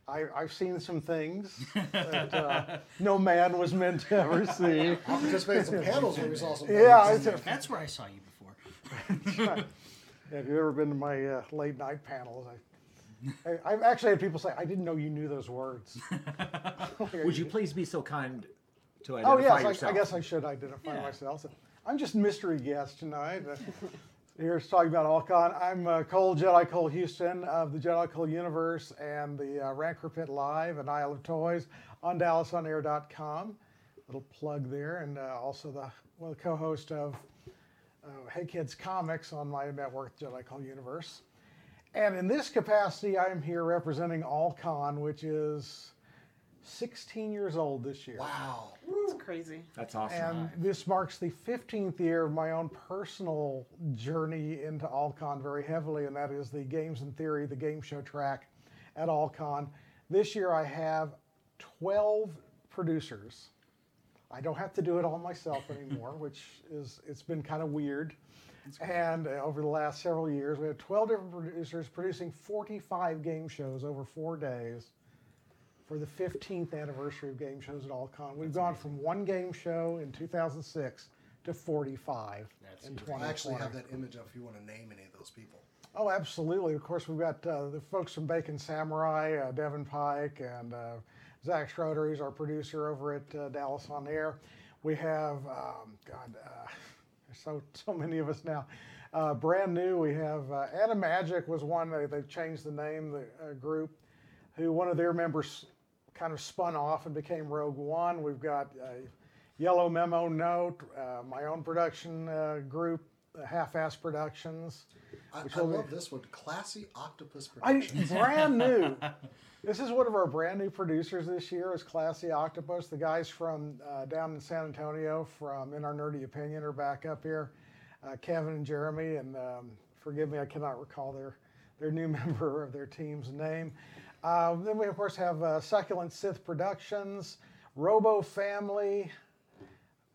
I, I've seen some things that uh, no man was meant to ever see. I participated in some panels where we saw some. Yeah, things. it's a- That's where I saw you before. Have you ever been to my uh, late night panels? I, I, I've actually had people say, "I didn't know you knew those words." Would you please be so kind to Oh identify yes, I, yourself? I guess I should identify Yeah. myself. So, I'm just mystery guest tonight. Here's talking to talk about All-Con. I'm uh, Cole Jedi Cole Houston of the Jedi Cole Universe and the uh, Rancor Pit Live and Isle of Toys on DallasOnAir.com. Little plug there, and uh, also the well, co-host of uh, Hey Kids Comics on my network, Jedi Cole Universe. And in this capacity, I'm here representing All-Con, which is 16 years old this year. Wow. That's crazy. That's awesome. And this marks the 15th year of my own personal journey into All-Con very heavily, and that is the Games in Theory, the game show track at All-Con. This year I have 12 producers. I don't have to do it all myself anymore, which is, it's been kind of weird. And uh, over the last several years, we had 12 different producers producing 45 game shows over four days for the 15th anniversary of game shows at AllCon. We've gone from one game show in 2006 to 45 That's in great. 2020. I actually have that image up if you want to name any of those people. Oh, absolutely. Of course, we've got uh, the folks from Bacon Samurai, uh, Devin Pike, and uh, Zach Schroeder. He's our producer over at uh, Dallas on Air. We have, um, God, uh, there's so so many of us now. Uh, brand new, we have uh, Anna Magic was one. They, they've changed the name, the uh, group, who one of their members kind of spun off and became Rogue One. We've got uh, Yellow Memo Note, uh, my own production uh, group, uh, Half-Ass Productions. I, I be- love this one. Classy Octopus I Productions. brand new. This is one of our brand new producers this year. Is Classy Octopus. The guys from uh, down in San Antonio from In Our Nerdy Opinion are back up here. Uh, Kevin and Jeremy, and um, forgive me, I cannot recall their their new member of their team's name. Um, then we of course have uh, Succulent Sith Productions, Robo Family,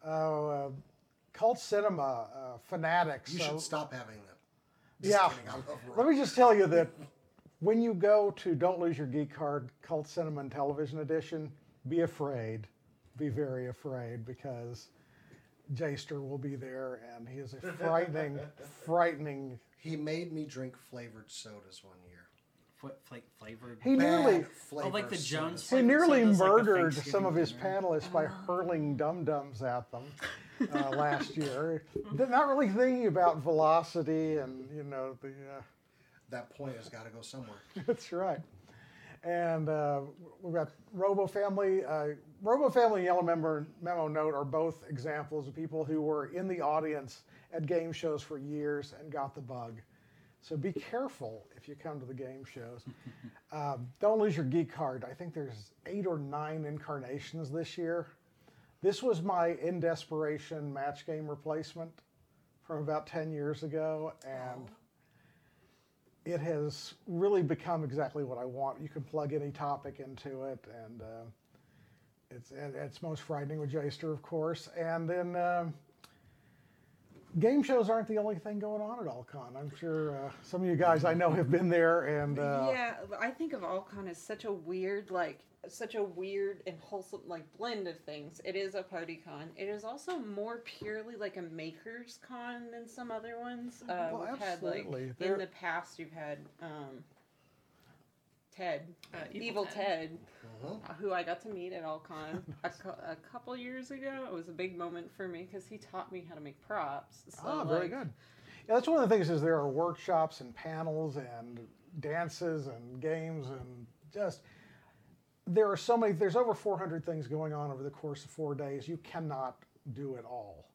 uh, uh, Cult Cinema, uh, Fanatics. you So- should stop having them. Just yeah. kidding, Let me just tell you that when you go to Don't Lose Your Geek Card Cult Cinema and Television Edition, be afraid. Be very afraid because Jaster will be there and he is a frightening, frightening. He made me drink flavored sodas one year. Fla- fla- flavored. He nearly, Bad Oh, like the flavor Jones sodas. he nearly sodas, murdered Thanksgiving some of his dinner. panelists by hurling dum dums at them uh, last year. They're not really thinking about velocity and, you know, the. Uh, That point has got to go somewhere. That's right. And uh, we've got Robo Family. Uh, Robo Family and Yellow Memo, Memo Note are both examples of people who were in the audience at game shows for years and got the bug. So be careful if you come to the game shows. um, don't lose your geek card. I think there's eight or nine incarnations this year. This was my in desperation match game replacement from about 10 years ago. And it has really become exactly what I want. You can plug any topic into it, and uh, it's it's most frightening with Jaster, of course. And then um, game shows aren't the only thing going on at All-Con. I'm sure uh, some of you guys I know have been there, and uh, yeah, I think of All-Con as such a weird, like, such a weird and wholesome, like, blend of things. It is a party con. It is also more purely like a maker's con than some other ones. Uh, Well, we've had, like, in the past, you've had um, Ted, Uh, Evil, Ted, Uh-huh. uh, who I got to meet at All-Con a, cou- a couple years ago. It was a big moment for me because he taught me how to make props. So, Ah, very like, good. Yeah, that's one of the things is there are workshops and panels and dances and games and just there are so many. There's over 400 things going on over the course of four days. You cannot do it all.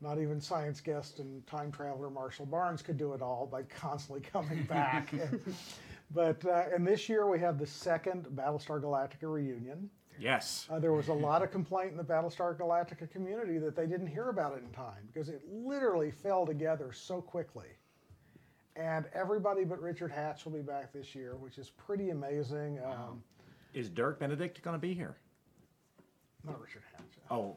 Not even science guest and time traveler Marshall Barnes could do it all by constantly coming back. but uh, and this year we have the second Battlestar Galactica reunion. Yes. Uh, there was a lot of complaint in the Battlestar Galactica community that they didn't hear about it in time because it literally fell together so quickly. And everybody but Richard Hatch will be back this year, which is pretty amazing. Um, Is Dirk Benedict going to be here? not Richard Hatch. Oh,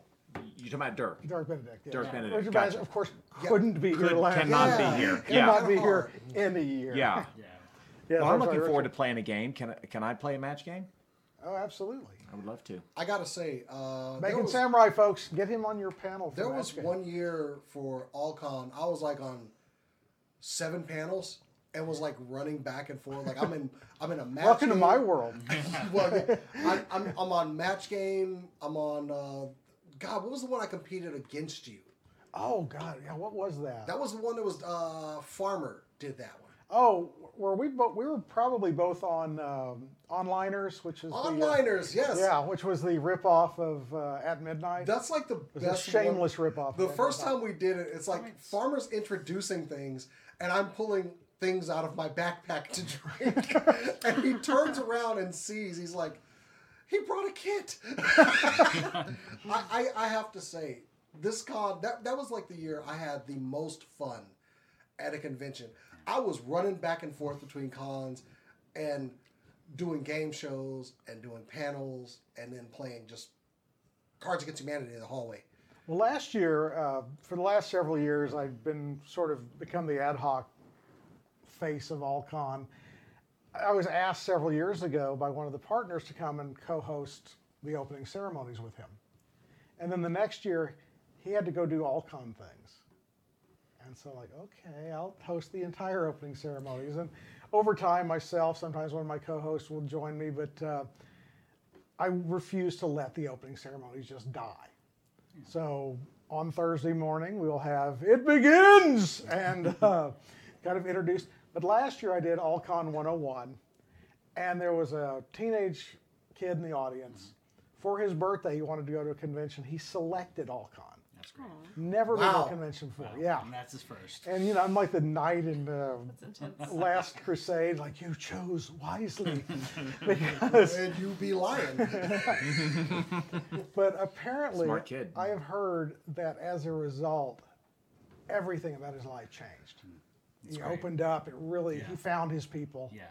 you talking about Dirk? Dirk Benedict. yeah. Dirk Benedict, Richard gotcha. Benedict, of course, couldn't be Could- here last cannot year. be Yeah. here. Cannot Yeah. be here any year. Yeah. Yeah. Yeah, Well, I'm looking forward to playing a game. Can I, can I play a match game? Oh, absolutely. I would love to. I gotta say, uh, Megan was, Samurai, folks, get him on your panel. For there was Game. one year for All-Con. I was like on seven panels and was like running back and forth. Like I'm in, I'm in a match. Welcome to my world. well, yeah, I, I'm, I'm on match game. I'm on. Uh, God, what was the one I competed against you? Oh God, yeah. What was that? That was the one that was uh, Farmer did that one. Oh, were we both? We were probably both on um, onliners, which is the, uh, Onliners, yes. yeah, which was the ripoff of uh, At Midnight. That's like the it was a best shameless one. ripoff. The first Midnight. time we did it, it's like farmers introducing things, and I'm pulling things out of my backpack to drink, and he turns around and sees. He's like, he brought a kit. I, I I have to say, this con that that was like the year I had the most fun at a convention. I was running back and forth between cons and doing game shows and doing panels and then playing just Cards Against Humanity in the hallway. Well, last year, uh, for the last several years, I've been sort of become the ad hoc face of all con. I was asked several years ago by one of the partners to come and co-host the opening ceremonies with him, and then the next year, he had to go do all con things. And so, like, okay, I'll host the entire opening ceremonies. And over time, myself, sometimes one of my co-hosts will join me, but uh, I refuse to let the opening ceremonies just die. So on Thursday morning, we'll have It Begins and uh, kind of introduced. But last year I did All-Con 101, and there was a teenage kid in the audience. For his birthday, he wanted to go to a convention. He selected. That's great. Never been to Wow. a convention before. Yeah. And that's his first. And you know, I'm like the knight in uh, That's intense. Last Crusade. Like you chose wisely, because And you be lying. But apparently, Smart kid. I have heard that as a result, everything about his life changed. he great. opened up. It really, he found his people. Yeah.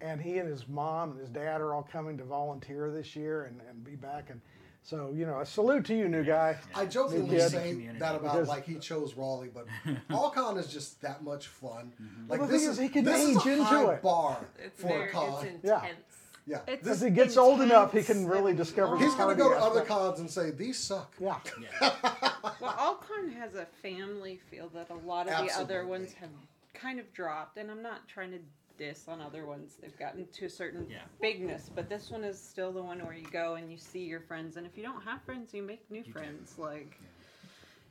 And he and his mom and his dad are all coming to volunteer this year and, and be back. And so, you know, a salute to you, new guy. I jokingly New kid. say Community. that about Because- like he chose Raleigh, but All-Con is just that much fun. Mm-hmm. Like Well, the this thing is is, he can this is age a into high it. bar It's for very, con. it's Yeah. intense. yeah, It's As he gets old enough, he can really and discover long. his he's gonna go to other cons and say these suck. Yeah. Well, All-Con has a family feel that a lot of the other ones have kind of dropped, and I'm not trying to diss on other ones. They've gotten to a certain Yeah. bigness, but this one is still the one where you go and you see your friends, and if you don't have friends, you make new friends. Like,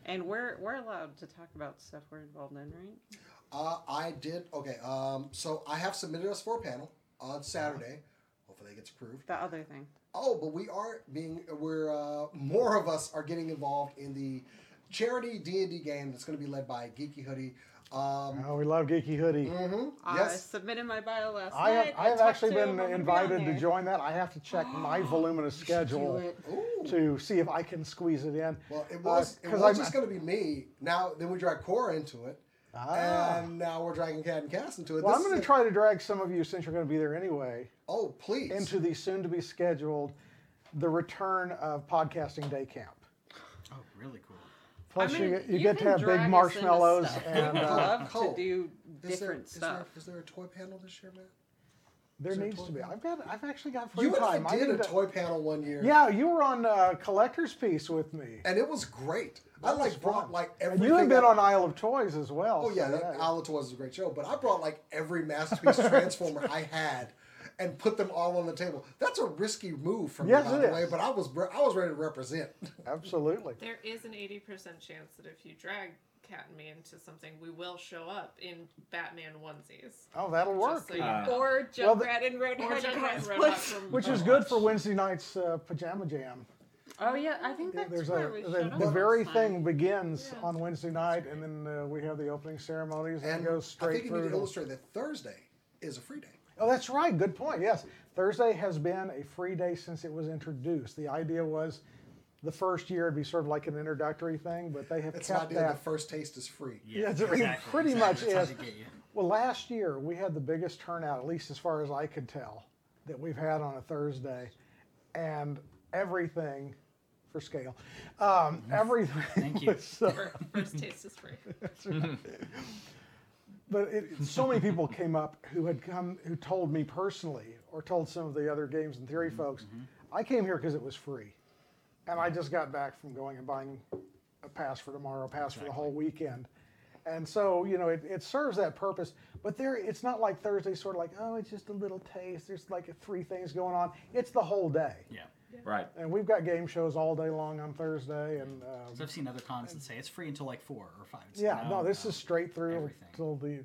and we're we're allowed to talk about stuff we're involved in, right? Uh, I did okay. Um, so I have submitted us for a panel on Saturday. Hopefully, it gets approved. The other thing. Oh, but we are being we're uh, more of us are getting involved in the charity D and D game that's going to be led by Geeky Hoodie. Um, Oh, we love Geeky Hoodie. mhm, I Yes, submitted my bio last I have, night. I have actually been him, be invited to join that. I have to check my voluminous schedule to see if I can squeeze it in. Well, it was it 'cause was I'm- just going to be me. Now then we drag Cora into it, Ah. and now we're dragging Cat and Cass into it. Well, This I'm going to try to drag some of you, since you're going to be there anyway, Oh, please. into the soon-to-be scheduled the return of podcasting day camp. Really cool. Plus, I mean, you, you get to have big marshmallows and we would uh, love Cole, to do different is there, stuff. is there a toy panel this year, man? there Is there needs toy to be. panel? I've got. I've actually got free You and time. I did need a to- toy panel one year. Yeah, you were on uh, collector's piece with me. And it was great. I was like brought fun. like And everything. you have been I- on Isle of Toys as well. Oh yeah, so that Isle of Toys is a great show. But I brought like every masterpiece transformer I had, and put them all on the table. That's a risky move from Yes, me, by the way. But I was I was ready to represent. Absolutely. There is an 80% chance that if you drag Cat and me into something, we will show up in Batman onesies. Oh, that'll work. So you Uh, know. or Well, the- Junkrat and Roadhog Or Junkrat and cosplay. Roadhog from Which is good for Wednesday night's uh, pajama jam. Oh yeah, I think that's There's where a we the, showed the very last thing begins Yeah. on Wednesday night, and then uh, we have the opening ceremonies, and, And it goes I straight think you need through. to to- illustrate that Thursday is a free day. Oh, that's right. Good point. Yes, Thursday has been a free day since it was introduced. The idea was the first year it'd be sort of like an introductory thing, but they have It's the kept idea that. the first taste is free. Yeah, it's- it pretty much That's how is. they get you. Well, last year we had the biggest turnout, at least as far as I could tell, that we've had on a Thursday, and everything for scale, um, everything. Thank you. was, uh, First taste is free. but it, so many people came up who had come who told me personally or told some of the other Games in Theory mm-hmm. folks mm-hmm. i came here because it was free and i just got back from going and buying a pass for tomorrow a pass for the whole weekend. And so you know it, it serves that purpose but there it's not like thursday sort of like oh it's just a little taste. There's like three things going on. It's the whole day. Yeah. Right. and we've got game shows all day long on thursday and um, So I've seen other cons that say it's free until like four or five. It's yeah no this is straight through everything. till the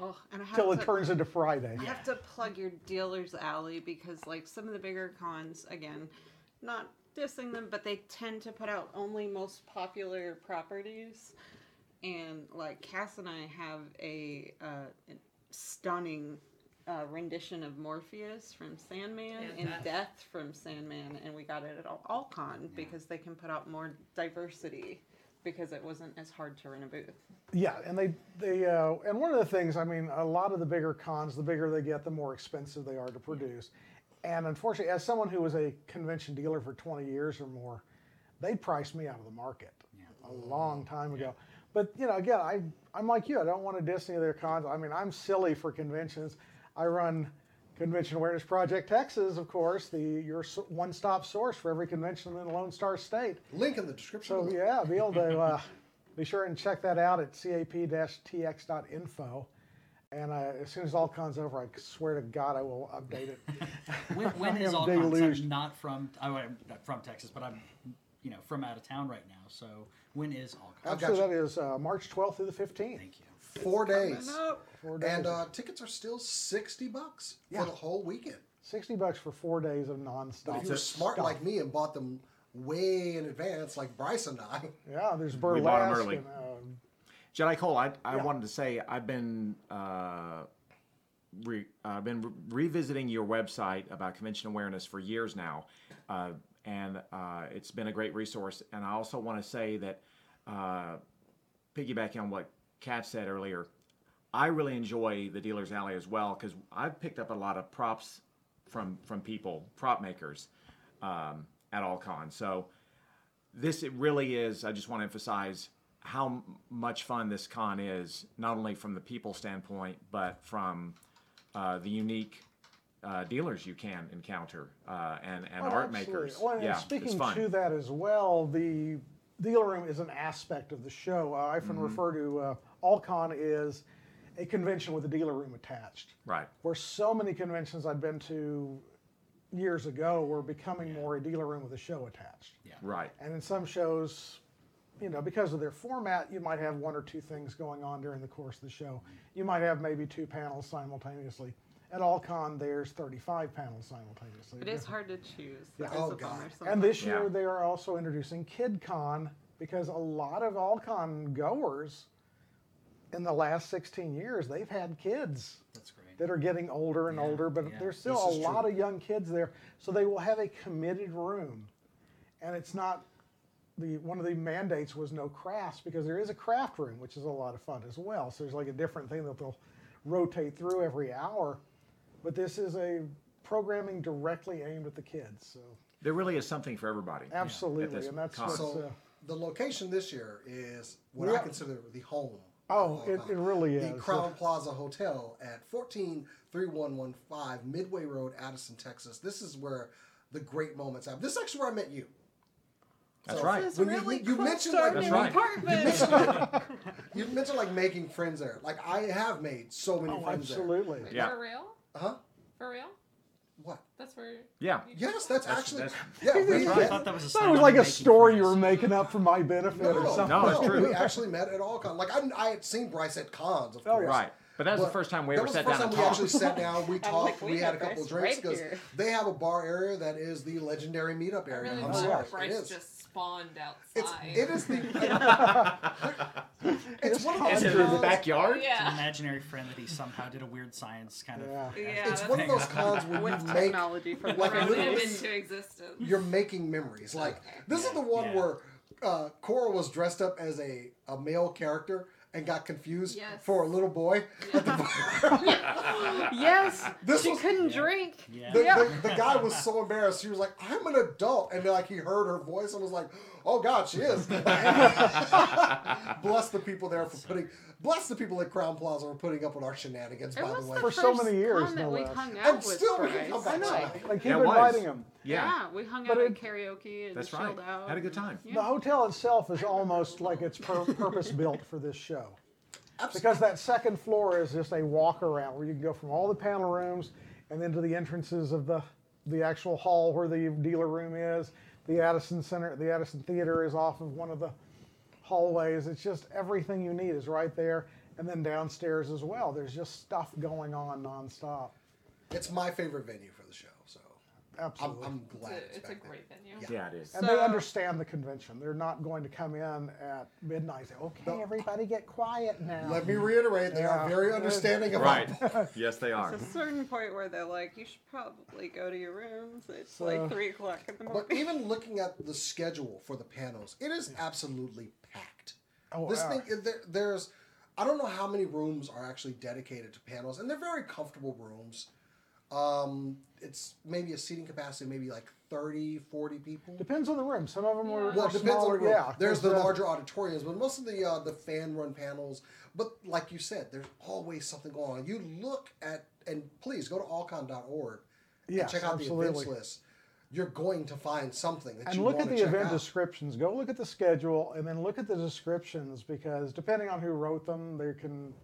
Oh, and I have till it to- turns into friday I have to plug your dealer's alley because, like, some of the bigger cons, again, not dissing them, but they tend to put out only most popular properties. And, like, Cass and I have a uh, stunning uh, rendition of Morpheus from Sandman And and Death. Death from Sandman, and we got it at All- Allcon because they can put out more diversity because it wasn't as hard to rent a booth. Yeah, and they they uh, and one of the things I mean, a lot of the bigger cons, the bigger they get, the more expensive they are to produce. And unfortunately, as someone who was a convention dealer for 20 years or more, they priced me out of the market a long time ago. But you know, again, I I'm like you. I don't want to diss any of their cons. I mean, I'm silly for conventions. I run Convention Awareness Project Texas, of course, the your one-stop source for every convention in the Lone Star State. Link in the description. So below. yeah, be able to uh, be sure and check that out at cap-tx.info. And uh, as soon as AllCon's over, I swear to God I will update it. When, when I all cons? deluged. I'm not from I, am not from Texas, but I'm you know from out of town right now. So when is all I've cons? got so that is uh, March 12th through the 15th. Thank you. Four days. Four days. And uh, tickets are still 60 bucks Yeah. for the whole weekend. 60 bucks for four days of But nonstop. if you're smart stuff. like me and bought them way in advance, like Bryce and I, Yeah, there's We bought 'em them early. And, um, Jedi Cole, I, I Yeah. wanted to say I've been uh, re, uh, been re- revisiting your website about convention awareness for years now, uh, and uh, it's been a great resource. And I also want to say that, uh, piggybacking on what Kat said earlier, I really enjoy the dealer's alley as well because I've picked up a lot of props from from people, prop makers, um, at all cons. So this it really is i just want to emphasize how m- much fun this con is not only from the people standpoint but from uh, the unique uh, dealers you can encounter uh, and, and Oh, art absolutely. makers Well, and yeah speaking to that as well, the dealer room is an aspect of the show. Uh, I often Mm-hmm. refer to AllCon is a convention with a dealer room attached. right Where so many conventions I'd been to years ago were becoming more a dealer room with a show attached. Yeah. right And in some shows, you know, because of their format, you might have one or two things going on during the course of the show. You might have maybe two panels simultaneously. At AllCon, there's 35 panels simultaneously. It is hard to choose. That Oh, is a oh, God. And this year Yeah. they are also introducing KidCon because a lot of AllCon goers in the last 16 years, they've had kids That's great. that are getting older and Yeah, older, but yeah. there's still a is lot true. of young kids there. So they will have a committed room. And it's not the one of the mandates was no crafts because there is a craft room, which is a lot of fun as well. So there's like a different thing that they'll rotate through every hour. But this is a programming directly aimed at the kids. So there really is something for everybody absolutely, this and that's what's So- uh, the location this year is what I consider the home. Oh, it- it really is. The. Crowne Plaza Hotel at 143115 Midway Road, Addison, Texas. This is where the great moments happen. This is actually where I met you. That's So, right. When you- really you close mentioned, like- That's new right. apartment. You mentioned like making friends there. Like I have made so many Oh, friends absolutely. Yeah. For real? Huh? For real? What? That's where. Yeah. Yes, that's, That's- actually that's- yeah. We, I thought that was a That sign was like a making story you were making up for my benefit No, or something. No, it's true. We actually met at all cons. Like I, I had seen Bryce at cons, of Oh, course. yeah. Right. But that was the first time we ever sat down. that ever was sat the first down time we talked. actually sat down. We talked. like, we, we had a couple of drinks because here. they have a bar area that is the legendary meetup I area. really I'm sorry, it Bryce is. just spawned outside. it is the. it's one of Is those. it in the cons- backyard? An Yeah. imaginary friend that he somehow did a weird science kind of. Yeah. Yeah. It's one of those cons where With you make technology from like thrown literally- him into existence. you're making memories. Like this is the one Yeah. where uh, Cora was dressed up as a, a male character and got confused Yes. for a little boy at the bar. Yes, This she was- couldn't Yeah. drink. Yeah. The, the, the guy was so embarrassed. He was like, "I'm an adult," and then, like he heard her voice and was like, "Oh God, she is." bless the people there for putting. Bless the people at Crowne Plaza for putting up with our shenanigans. It by was the way, For so many years, no we less. hung out and with still we can Bryce. come back. I know. to Like keep Yeah, it was. inviting him. Yeah. Yeah, we hung But out it- karaoke and That's right. chilled out. Had a good time. The hotel itself is almost like it's pur- purpose built for this show. Because that second floor is just a walk around where you can go from all the panel rooms and then to the entrances of the the actual hall where the dealer room is. The Addison Center, the Addison Theater is off of one of the hallways. It's just everything you need is right there. And then downstairs as well. There's just stuff going on nonstop. It's my favorite venue for the show, so I'm, Absolutely. I'm It's glad a, it's, it's a back there. great venue. Yeah, it is. and they understand the convention. They're not going to come in at midnight and say, okay, everybody get quiet now. Let me reiterate, they are very understanding of Right. yes, they are. There's a certain point where they're like, you should probably go to your rooms. It's So- like three o'clock in the morning. But even looking at the schedule for the panels, it is absolutely packed. Oh, this yeah. thing, there, there's, I don't know how many rooms are actually dedicated to panels, and they're very comfortable rooms. Um, it's maybe a seating capacity, maybe like 30, 40 people. Depends on the room. Some of them are, Well, are it depends on the room. Yeah, there's the uh, larger auditoriums, but most of the uh, the fan run panels. But like you said, there's always something going on. You look at and please go to allcon.org Yes, and check out the events list. You're going to find something that And you look at want to the event out. descriptions. Go look at the schedule, and then look at the descriptions because depending on who wrote them, they can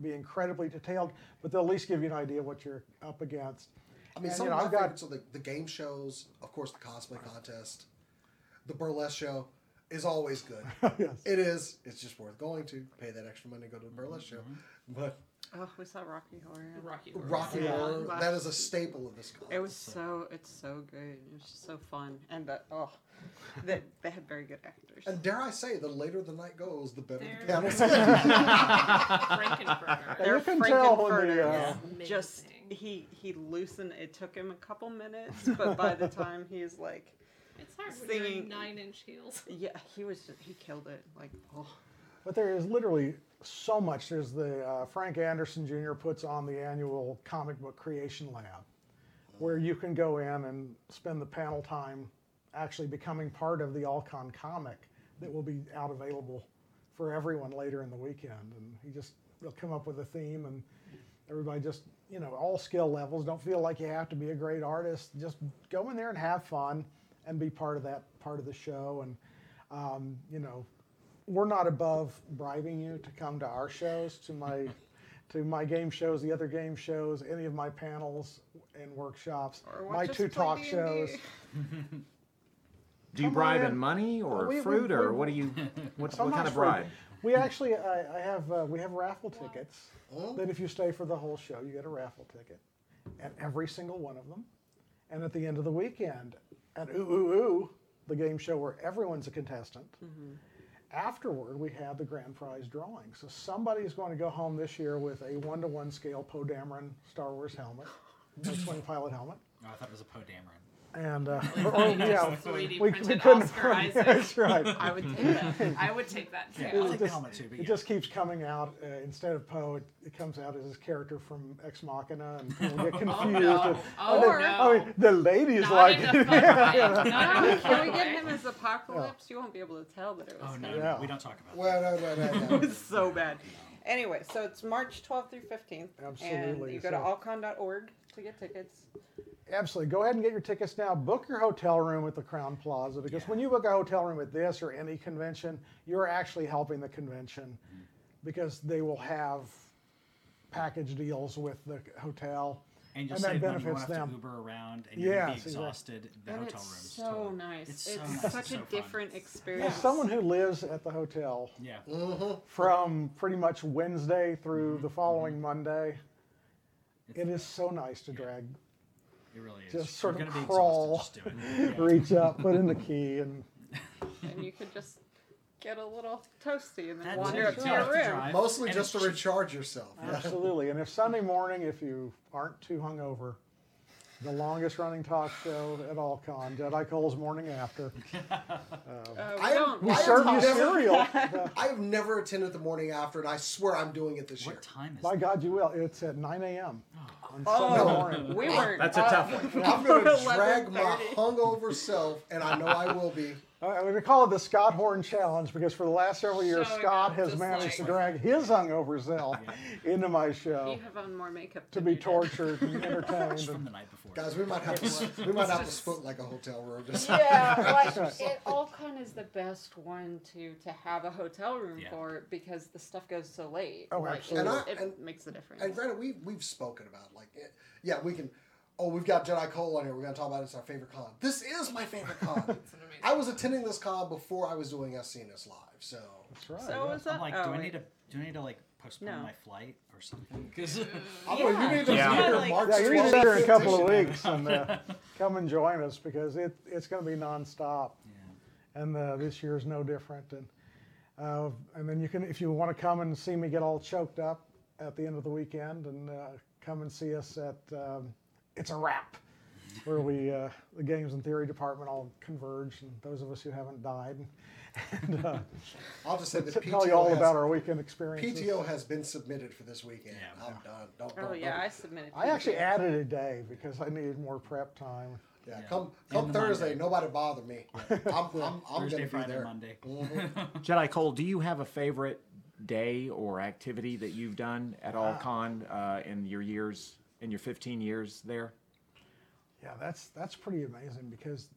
be incredibly detailed. But they'll at least give you an idea what you're up against. I mean, And, some you know, of my I've got- favorites are the, the game shows, of course, the cosplay contest, the burlesque show is always good. yes. It is. It's just worth going to. Pay that extra money to go to the burlesque show. But oh, we saw Rocky Horror. Rocky Horror. Rocky Yeah. Horror, Last- that is a staple of this con. It was so it's so good. It was just so fun, and uh, oh, they, they had very good actors. And dare I say, the later the night goes, the better the They're- panels get. Frank-N-Furter. And you can tell when the, uh, Amazing. just he he loosened. It took him a couple minutes, but by the time he's like, It's hard when you're in singing- nine inch heels. yeah, he was he killed it. Like oh, But there is literally so much. There's the uh, Frank Anderson Jr. puts on the annual comic book creation lab, where you can go in and spend the panel time actually becoming part of the All-Con comic that will be out available for everyone later in the weekend. And he just will come up with a theme and everybody just you know all skill levels don't feel like you have to be a great artist just go in there and have fun and be part of that part of the show and um, you know we're not above bribing you to come to our shows, to my to my game shows, the other game shows, any of my panels and workshops, or my two talk D&D. shows. Do you Come bribe in in. money or We- we- fruit or we- what do you? What, what kind much of fruit. bribe? We actually, I, I have uh, we have raffle tickets Oh. that if you stay for the whole show, you get a raffle ticket, and every single one of them. And at the end of the weekend, at Ooh Ooh Ooh, the game show where everyone's a contestant. Afterward, we have the grand prize drawing. So somebody's going to go home this year with a one-to-one scale Poe Dameron Star Wars helmet, a X-wing pilot helmet. Oh, I thought it was a Poe Dameron. And uh, or- or, yeah, 3D we, we printed couldn't Oscar afford- Isaac. That's right. I would take that. I would take that too. Yeah, I like the just- helmet too, but It yeah. just keeps coming out uh, instead of Poe. It, it comes out as his character from Ex Machina, and people get confused. Oh no! and- Oh I no! mean, I mean, the ladies Not like in it. a fun way. Not in a Can we get him as Apocalypse? You won't be able to tell that it was Oh no, him. Yeah. we don't talk about that. Well, no, no, no, It no. was so bad. Anyway, so it's March 12th through 15th. Absolutely, And you go to allcon.org to get tickets. Absolutely. Go ahead and get your tickets now. Book your hotel room at the Crowne Plaza because Yeah. when you book a hotel room at this or any convention, you're actually helping the convention Mm-hmm. because they will have package deals with the hotel. And you'll And that save money. You benefits won't have them. to Uber around, and you're Yes, be exactly. exhausted. The And hotel it's rooms. so totally. nice. It's It's, so nice. such It's a so fun. different As experience. someone who lives at the hotel Yeah. Mm-hmm. from pretty much Wednesday through Mm-hmm. the following Monday, it is so nice to drag, It really is. just You're sort of gonna be crawl, just doing it. Yeah. reach up, put in the key, and and you could just get a little toasty and then That's wander it. up to your have to room. Mostly And just to recharge yourself. Yeah. Absolutely. And if Sunday morning, if you aren't too hungover, the longest running talk show at All-Con, Jedi Cole's Morning After. Uh, we have, we serve you never- cereal. Uh, I have never attended the morning after, and I swear I'm doing it this year. What time is by it? God, you will. It's at 9 a.m. on Oh, Sunday morning. we weren't. That's a uh, tough one. I'm going to Or drag my hungover self, and I know I will be. Uh, we call it the Scott Horn Challenge because for the last several years, Showing Scott up has just managed to like- drag his hungover self into my show You show have on more makeup to than be you did. tortured and entertained. From the night before. Guys, we might have to we might have to split like a hotel room. Just Yeah, like right. it All-Con is the best one to to have a hotel room Yeah. for because the stuff goes so late. Oh, like, absolutely. And I- It, and- makes a difference. and granted, we we've spoken about like, it, yeah, we can. Oh, we've got Jedi Cole on here. We're gonna talk about it. it's our favorite con. This is my favorite con. It's an amazing. I was attending this con before I was doing SCNS live, so That's right. so yeah. is that? I'm like, oh, do I wait. need to do I need to like postpone No. my flight or something? Because I'm. You need to Yeah. be here like- March Yeah, you need to 12th, be here in a couple of weeks and uh, come and join us because it, it's going to be nonstop. And uh, this year is no different. And uh, and then you can, if you want to come and see me get all choked up at the end of the weekend, and uh, come and see us at um, It's a Wrap, where we uh, the Games in Theory department all converge, and those of us who haven't died, and uh, I'll just say that tell you all has, about our weekend experience. PTO has been submitted for this weekend. Yeah. I'm done. Don't, Oh don't, yeah, don't- I submitted. I actually added a day because I needed more prep time. Yeah, Yeah. come come Thursday. Monday. Nobody bother me. I'm I'm, I'm Thursday, gonna be Friday, there. Monday. Jedi Cole, do you have a favorite day or activity that you've done at All-Con uh, in your years, in your 15 years there? Yeah, that's that's pretty amazing because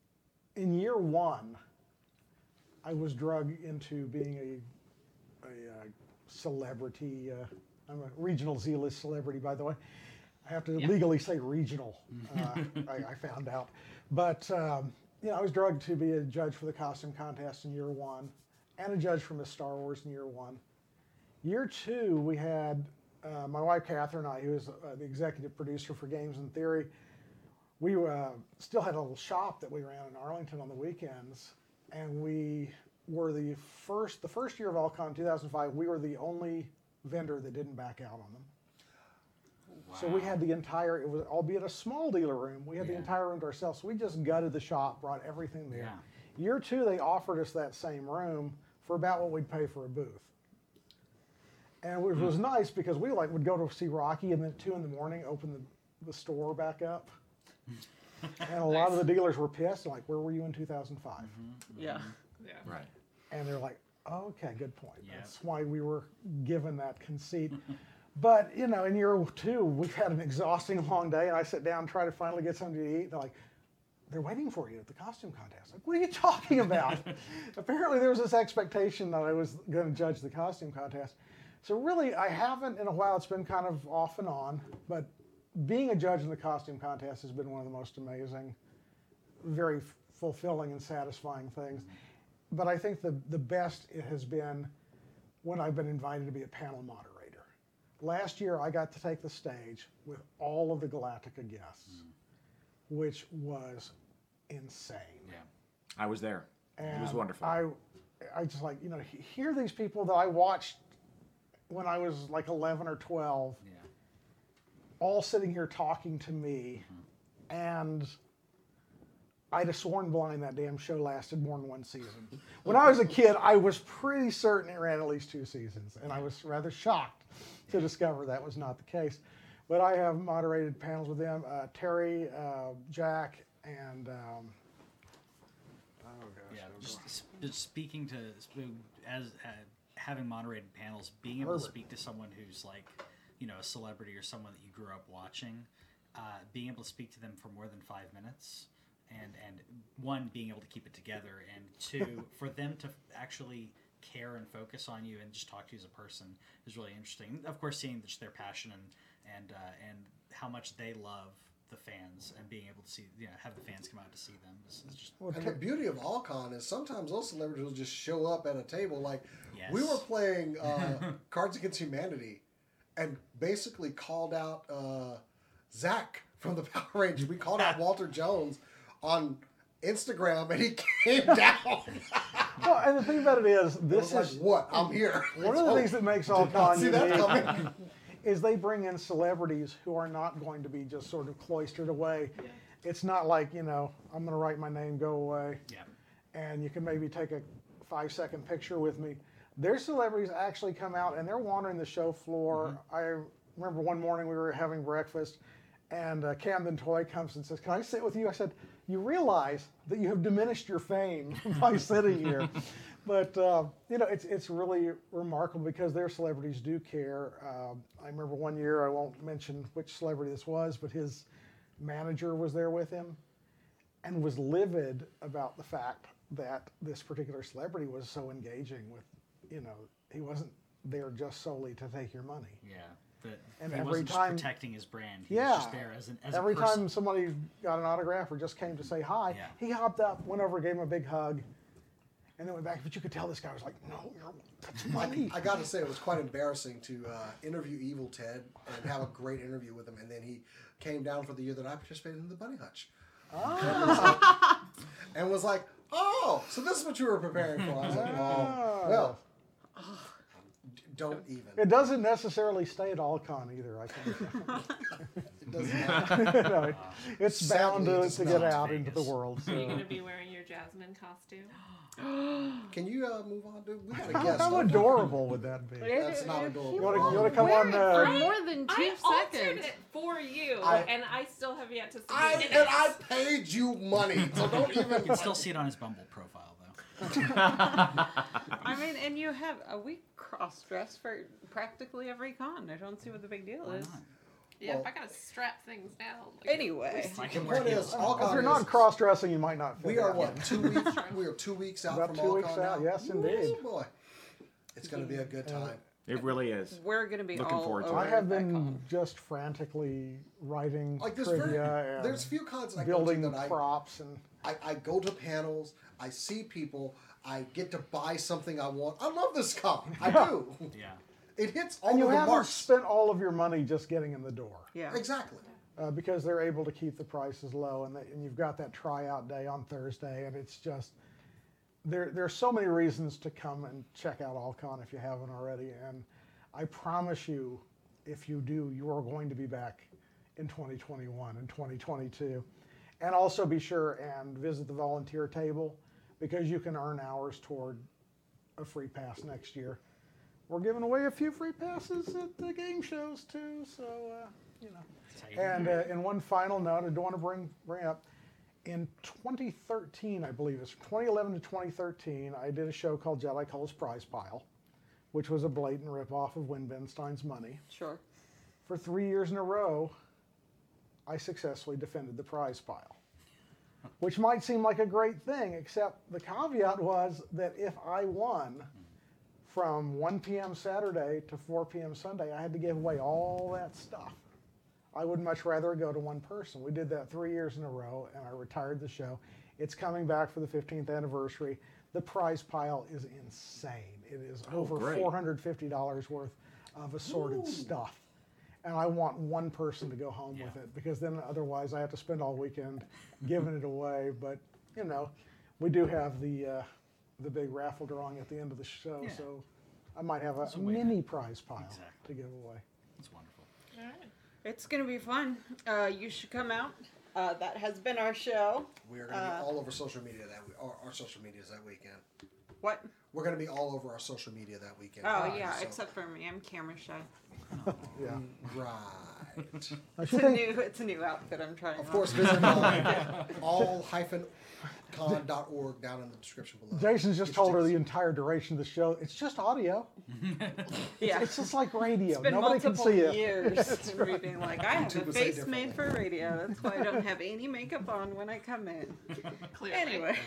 in year one, I was drugged into being a a uh, celebrity. Uh, I'm a regional Z-list celebrity, by the way. I have to Yeah. legally say regional. Uh, I, I found out, but um, you know, I was drugged to be a judge for the costume contest in year one, and a judge for Miss Star Wars in year one. Year two, we had uh, my wife Catherine and I, who is uh, the executive producer for Games in Theory we uh, still had a little shop that we ran in Arlington on the weekends, and we were the first. The first year of All-Con, 2005, we were the only vendor that didn't back out on them. So we had the entire. It was albeit a small dealer room. We had the entire room to ourselves. So we just gutted the shop, brought everything there. Yeah. Year two, they offered us that same room for about what we'd pay for a booth. And it was hmm. nice because we like would go to see Rocky, and then at two in the morning, open the, the store back up. And a lot of the dealers were pissed, like, where were you in 2005? Mm-hmm. Mm-hmm. Yeah. Yeah. Right. And they're like, oh, okay, good point. Yeah. That's why we were given that conceit. but, you know, in year two, we've had an exhausting long day, and I sit down and try to finally get something to eat. They're like, they're waiting for you at the costume contest. Like, what are you talking about? Apparently, there was this expectation that I was going to judge the costume contest. So, really, I haven't in a while. It's been kind of off and on, but being a judge in the costume contest has been one of the most amazing, very f- fulfilling and satisfying things. But I think the, the best it has been when I've been invited to be a panel moderator. Last year, I got to take the stage with all of the Galactica guests, mm. which was insane. Yeah. I was there. it was wonderful. I, I just like you know hear these people that I watched when I was like 11 or 12, Yeah. all sitting here talking to me, and I'd have sworn blind that damn show lasted more than one season. When I was a kid, I was pretty certain it ran at least two seasons, and I was rather shocked to discover that was not the case. But I have moderated panels with them uh, Terry, uh, Jack, and. Um, oh, gosh. Yeah, just, sp- just speaking to as uh, having moderated panels, being able to speak to someone who's like, you know, a celebrity or someone that you grew up watching, uh, being able to speak to them for more than five minutes, and and one being able to keep it together, and two for them to actually care and focus on you and just talk to you as a person is really interesting. Of course, seeing just their passion and and uh, and how much they love the fans and being able to see you know have the fans come out to see them is, is just Well, And the beauty of all con is sometimes those celebrities will just show up at a table. Like we were playing uh, Cards Against Humanity, and basically called out uh, Zach from the Power Rangers. We called out Walter Jones on Instagram, and he came down. Well, and the thing about it is, this was like, is what? I'm here. one of the things that makes Did not All-Con see that unique coming. Is they bring in celebrities who are not going to be just sort of cloistered away. It's not like you know I'm going to write my name, go away, yeah. and you can maybe take a five second picture with me. Their celebrities actually come out and they're wandering the show floor. I remember one morning we were having breakfast, and uh, Camden Toy comes and says, "Can I sit with you?" I said, "You realize that you have diminished your fame by sitting here." But uh, you know, it's it's really remarkable because their celebrities do care. Um I remember one year, I won't mention which celebrity this was, but his manager was there with him, and was livid about the fact that this particular celebrity was so engaging with, you know, he wasn't there just solely to take your money. Yeah. That And he every wasn't time- just protecting his brand. He Yeah. was just there as an as Every a time somebody got an autograph or just came to say hi, Yeah. he hopped up, went over, gave him a big hug, and then went back. But you could tell this guy was like, "No, you're that's money." I got to say, it was quite embarrassing to uh, interview Evil Ted and have a great interview with him, and then he came down for the year that I participated in the Bunny Hutch, and was like, "Oh, so this is what you were preparing for?" I was like, "Oh, well, don't even." It doesn't necessarily stay at All-Con either. I think It doesn't. No, it- it's bound Sadly, it to, does to get not. out into the Vegas. world. Are you So. going to be wearing your Jasmine costume? Can you uh, move on, dude? We got a How, guest. how don't adorable would that be? That's not adorable. You want to you wanna come on? for Uh, more than two I altered seconds. it for you, I- and I still have yet to see I, it. and I paid you money, so don't even. You can still see it on his Bumble profile though. I mean, and you have a week cross dress for practically every con. I don't see what the big deal Why is. not? Yeah, Well- if I gotta strap things down. Like, Anyway, I The can wear point heels. is, if you're not is- cross dressing, you might not fit. We are in. what two weeks? We are two weeks out About from two All-Con weeks out, now? yes, indeed. Ooh, boy, it's going to be a good uh, time. It really is. we're gonna be Looking all forward to over it. I have that been con. just frantically writing Like there's trivia very, and there's few cons I building go to that I, props and I I go to panels, I see people, I get to buy something I want. I love this con. I do. Yeah. It hits all and you of the haven't marks. spent all of your money just getting in the door Yeah. Exactly. uh, because they're able to keep the prices low and, they, and you've got that tryout day on Thursday and it's just there there's so many reasons to come and check out All-Con if you haven't already and I promise you if you do you are going to be back in 2021 and 2022 and also be sure and visit the volunteer table because you can earn hours toward a free pass next year. We're giving away a few free passes at the game shows too, so uh, you know. That's how you do it. And uh, in one final note, I don't want to bring bring up. In 2013, I believe it's 2011 to 2013, I did a show called Jedi Cole's Prize Pile, which was a blatant ripoff of Win Ben Stein's Money. Sure. For three years in a row, I successfully defended the prize pile, which might seem like a great thing, except the caveat was that if I won from 1 p.m. Saturday to 4 p.m. Sunday, I had to give away all that stuff. I would much rather go to one person. We did that three years in a row, and I retired the show. It's coming back for the 15th anniversary. The prize pile is insane. It is over great. $450 worth of assorted stuff. And I want one person to go home with it because then otherwise I have to spend all weekend giving it away. But, you know, we do have the, uh, the big raffle drawing at the end of the show, Yeah. so I might have a, a way to- mini prize pile Exactly. to give away. It's wonderful. It's gonna be fun. Uh, you should come out. uh, that has been our show. We are going to Uh, be all over social media that we, our, our social medias that weekend. What? We're going to be all over our social media that weekend. Oh yeah, So- except for me, I'm camera shy. Yeah. right. Don't It's a new, it's a new outfit I'm trying. Of on. course, visit all-con.org down in the description below. Jason's just Get told her the entire duration of the show. It's just audio. yeah. It's just like radio. It's been Nobody can multiple see it. years of me being like, I have YouTube a would say face made for radio. That's why I don't have any makeup on when I come in. Clearly. Anyway,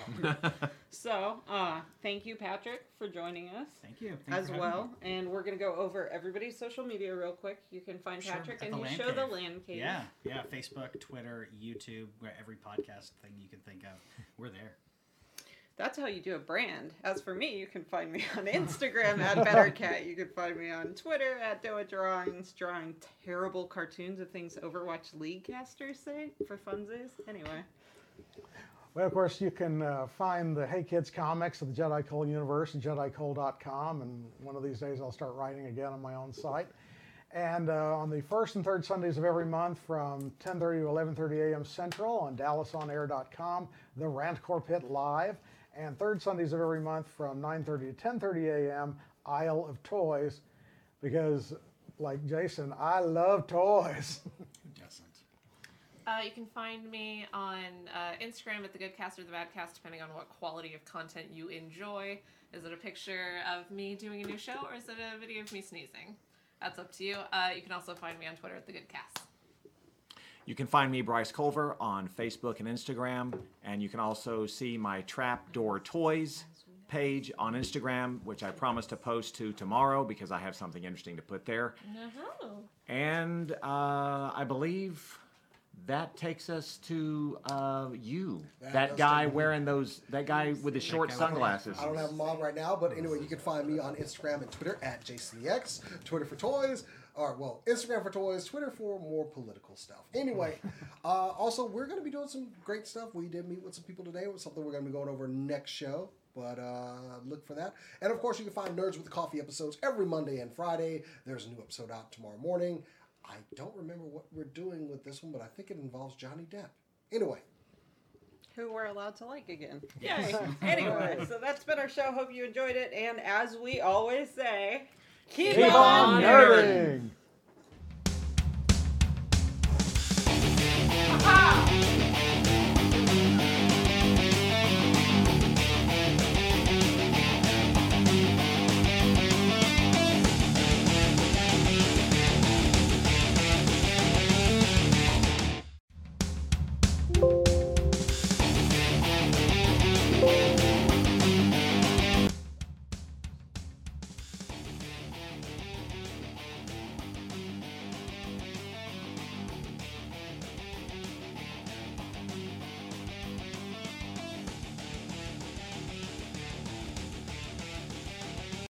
so uh, thank you, Patrick, for joining us Thank you. Thank you as for having well. me. And we're gonna go over everybody's social media real quick. You can find Sure, Patrick at and the his Lan show, Cave. The Lan Cave. Yeah, yeah. Facebook, Twitter, YouTube, where every podcast thing you can think of, we're there. That's how you do a brand. As for me, you can find me on Instagram at BetterCat. You can find me on Twitter at Doa Drawings, drawing terrible cartoons of things Overwatch League casters say for funsies. Anyway, Well, of course, you can uh, find the Hey Kids comics of the Jedi Cole universe at JediCole.com, and one of these days I'll start writing again on my own site. And uh, on the first and third Sundays of every month from 10:30 to 11:30 a.m. Central on DallasOnAir.com, the Rancor Pit live, and third Sundays of every month from 9:30 to 10:30 a.m. Isle of Toys, because like Jason, I love toys. Who doesn't? Uh, you can find me on uh, Instagram at the Good Cast or the Bad Cast, depending on what quality of content you enjoy. Is it a picture of me doing a new show, or is it a video of me sneezing? That's up to you. Uh, you can also find me on Twitter at the Good Cast. You can find me, Bryce Culver, on Facebook and Instagram, and you can also see my Trapdoor Toys page on Instagram, which I promise to post to tomorrow because I have something interesting to put there. Uh-huh. And uh, I believe that takes us to uh, you, That that, does guy take wearing those, that guy with the short guy with- sunglasses. I don't have them on right now, but anyway, you can find me on Instagram and Twitter at JasonEX, Twitter for toys, or well, Instagram for toys, Twitter for more political stuff. Anyway, uh, also we're going to be doing some great stuff. We did meet with some people today. with something we're going to be going over next show. But uh, look for that. And of course, you can find Nerds with Coffee episodes every Monday and Friday. There's a new episode out tomorrow morning. I don't remember what we're doing with this one, but I think it involves Johnny Depp. Anyway. Who we're allowed to like again. Yay. anyway, so that's been our show. Hope you enjoyed it. And as we always say, keep, keep on, on nerding. nerding.